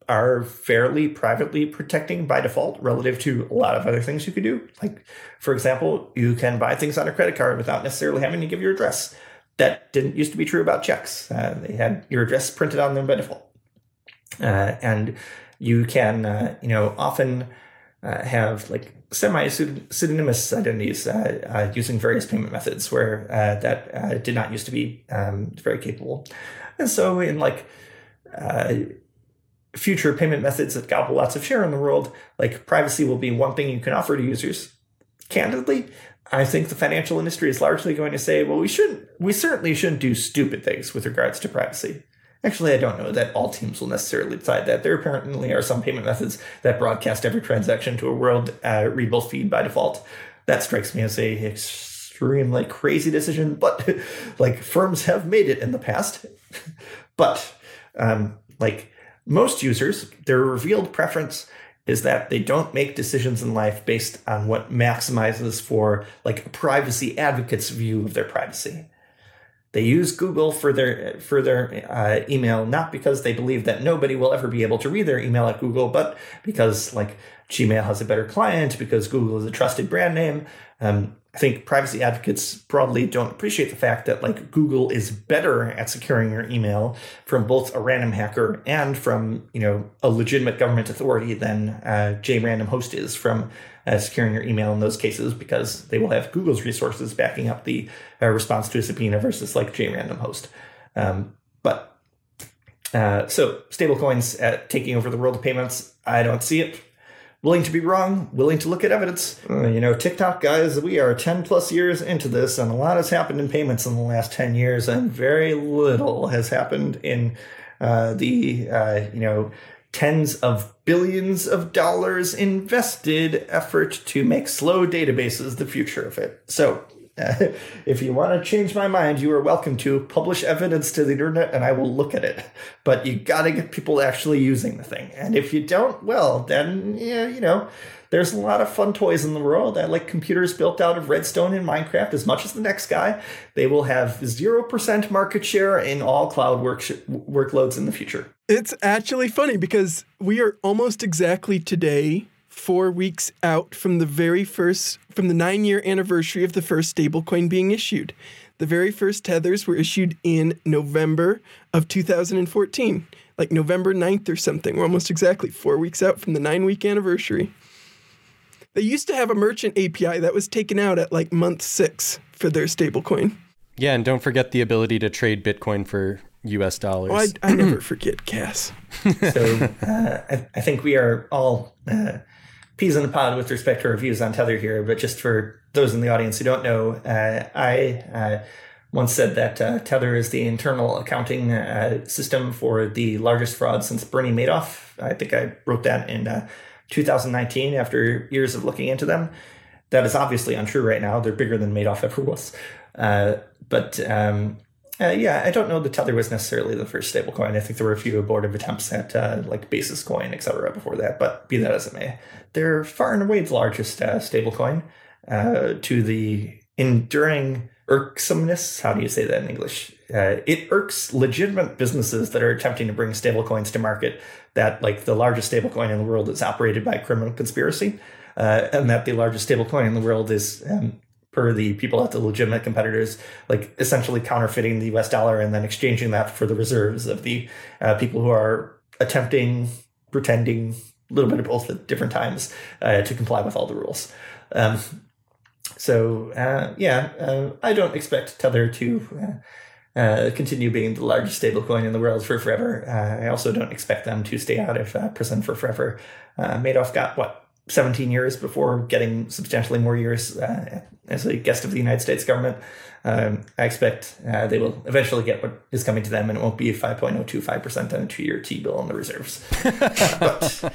are fairly privately protecting by default relative to a lot of other things you could do. Like, for example, you can buy things on a credit card without necessarily having to give your address. That didn't used to be true about checks. Uh, they had your address printed on them by default, uh, and you can uh, you know often uh, have like semi pseudonymous identities uh, uh, using various payment methods where that did not used to be um, very capable. And so, in like future payment methods that gobble lots of share in the world, like privacy will be one thing you can offer to users. Candidly, I think the financial industry is largely going to say, well, we shouldn't, we certainly shouldn't do stupid things with regards to privacy. Actually, I don't know that all teams will necessarily decide that. There apparently are some payment methods that broadcast every transaction to a world uh, readable feed by default. That strikes me as a extremely crazy decision, but *laughs* like firms have made it in the past. *laughs* but um, like most users, their revealed preference is that they don't make decisions in life based on what maximizes for like a privacy advocate's view of their privacy. They use Google for their for their uh, email not because they believe that nobody will ever be able to read their email at Google, but because like Gmail has a better client, because Google is a trusted brand name. Um, I think privacy advocates broadly don't appreciate the fact that like Google is better at securing your email from both a random hacker and from you know a legitimate government authority than uh, JRandom Host is from uh, securing your email in those cases because they will have Google's resources backing up the uh, response to a subpoena versus like JRandom Host. Um, but uh, so stablecoins uh, taking over the world of payments, I don't see it willing to be wrong, willing to look at evidence. Uh, you know, TikTok guys, we are 10 plus years into this, and a lot has happened in payments in the last 10 years, and very little has happened in uh, the, uh, you know, tens of billions of dollars invested effort to make slow databases the future of it. So *laughs* if you want to change my mind, you are welcome to publish evidence to the internet and I will look at it. But you got to get people actually using the thing. And if you don't, well, then, yeah, you know, there's a lot of fun toys in the world. I like computers built out of redstone in Minecraft as much as the next guy. They will have 0% market share in all cloud work sh- workloads in the future. It's actually funny because we are almost exactly today four weeks out from the very first, from the nine year anniversary of the first stablecoin being issued. The very first tethers were issued in November of 2014, like November 9th or something. We're almost exactly four weeks out from the nine week anniversary. They used to have a merchant API that was taken out at like month six for their stablecoin. Yeah, and don't forget the ability to trade Bitcoin for US dollars. Oh, I, I never forget Cas. *laughs* so uh, I, I, think we are all uh, peas in the pod with respect to our views on Tether here, but just for those in the audience who don't know, uh, I uh, once said that uh, Tether is the internal accounting uh, system for the largest fraud since Bernie Madoff. I think I wrote that in uh, 2019 after years of looking into them. That is obviously untrue right now. They're bigger than Madoff ever was. Uh, but um, uh, yeah, I don't know that Tether was necessarily the first stablecoin. I think there were a few abortive attempts at uh, like Basis Coin, et cetera, before that. But be that as it may, they're far and away the largest uh, stablecoin uh, to the enduring irksomeness. How do you say that in English? Uh, it irks legitimate businesses that are attempting to bring stablecoins to market. That like the largest stablecoin in the world is operated by a criminal conspiracy. Uh, and that the largest stablecoin in the world is um, per the people at the legitimate competitors, like essentially counterfeiting the US dollar and then exchanging that for the reserves of the uh, people who are attempting, pretending, a little bit of both at different times uh, to comply with all the rules. Um, so, uh, yeah, uh, I don't expect Tether to. Uh, uh, continue being the largest stablecoin in the world for forever. I also don't expect them to stay out of prison for forever. Madoff got what 17 years before getting substantially more years uh, as a guest of the United States government. Um, I expect uh, they will eventually get what is coming to them, and it won't be 5.025% on a two year T bill in the reserves. *laughs* but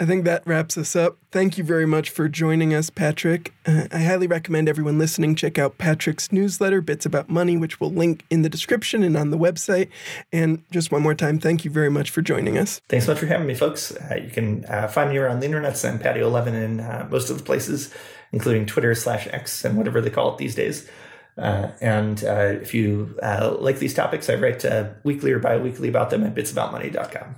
I think that wraps us up. Thank you very much for joining us, Patrick. Uh, I highly recommend everyone listening check out Patrick's newsletter, Bits About Money, which we'll link in the description and on the website. And just one more time, thank you very much for joining us. Thanks so much for having me, folks. Uh, you can uh, find me around the internet. I'm Patio11 in uh, most of the places, including Twitter slash X and whatever they call it these days. Uh, and uh, if you like these topics, I write weekly or bi weekly about them at bitsaboutmoney.com.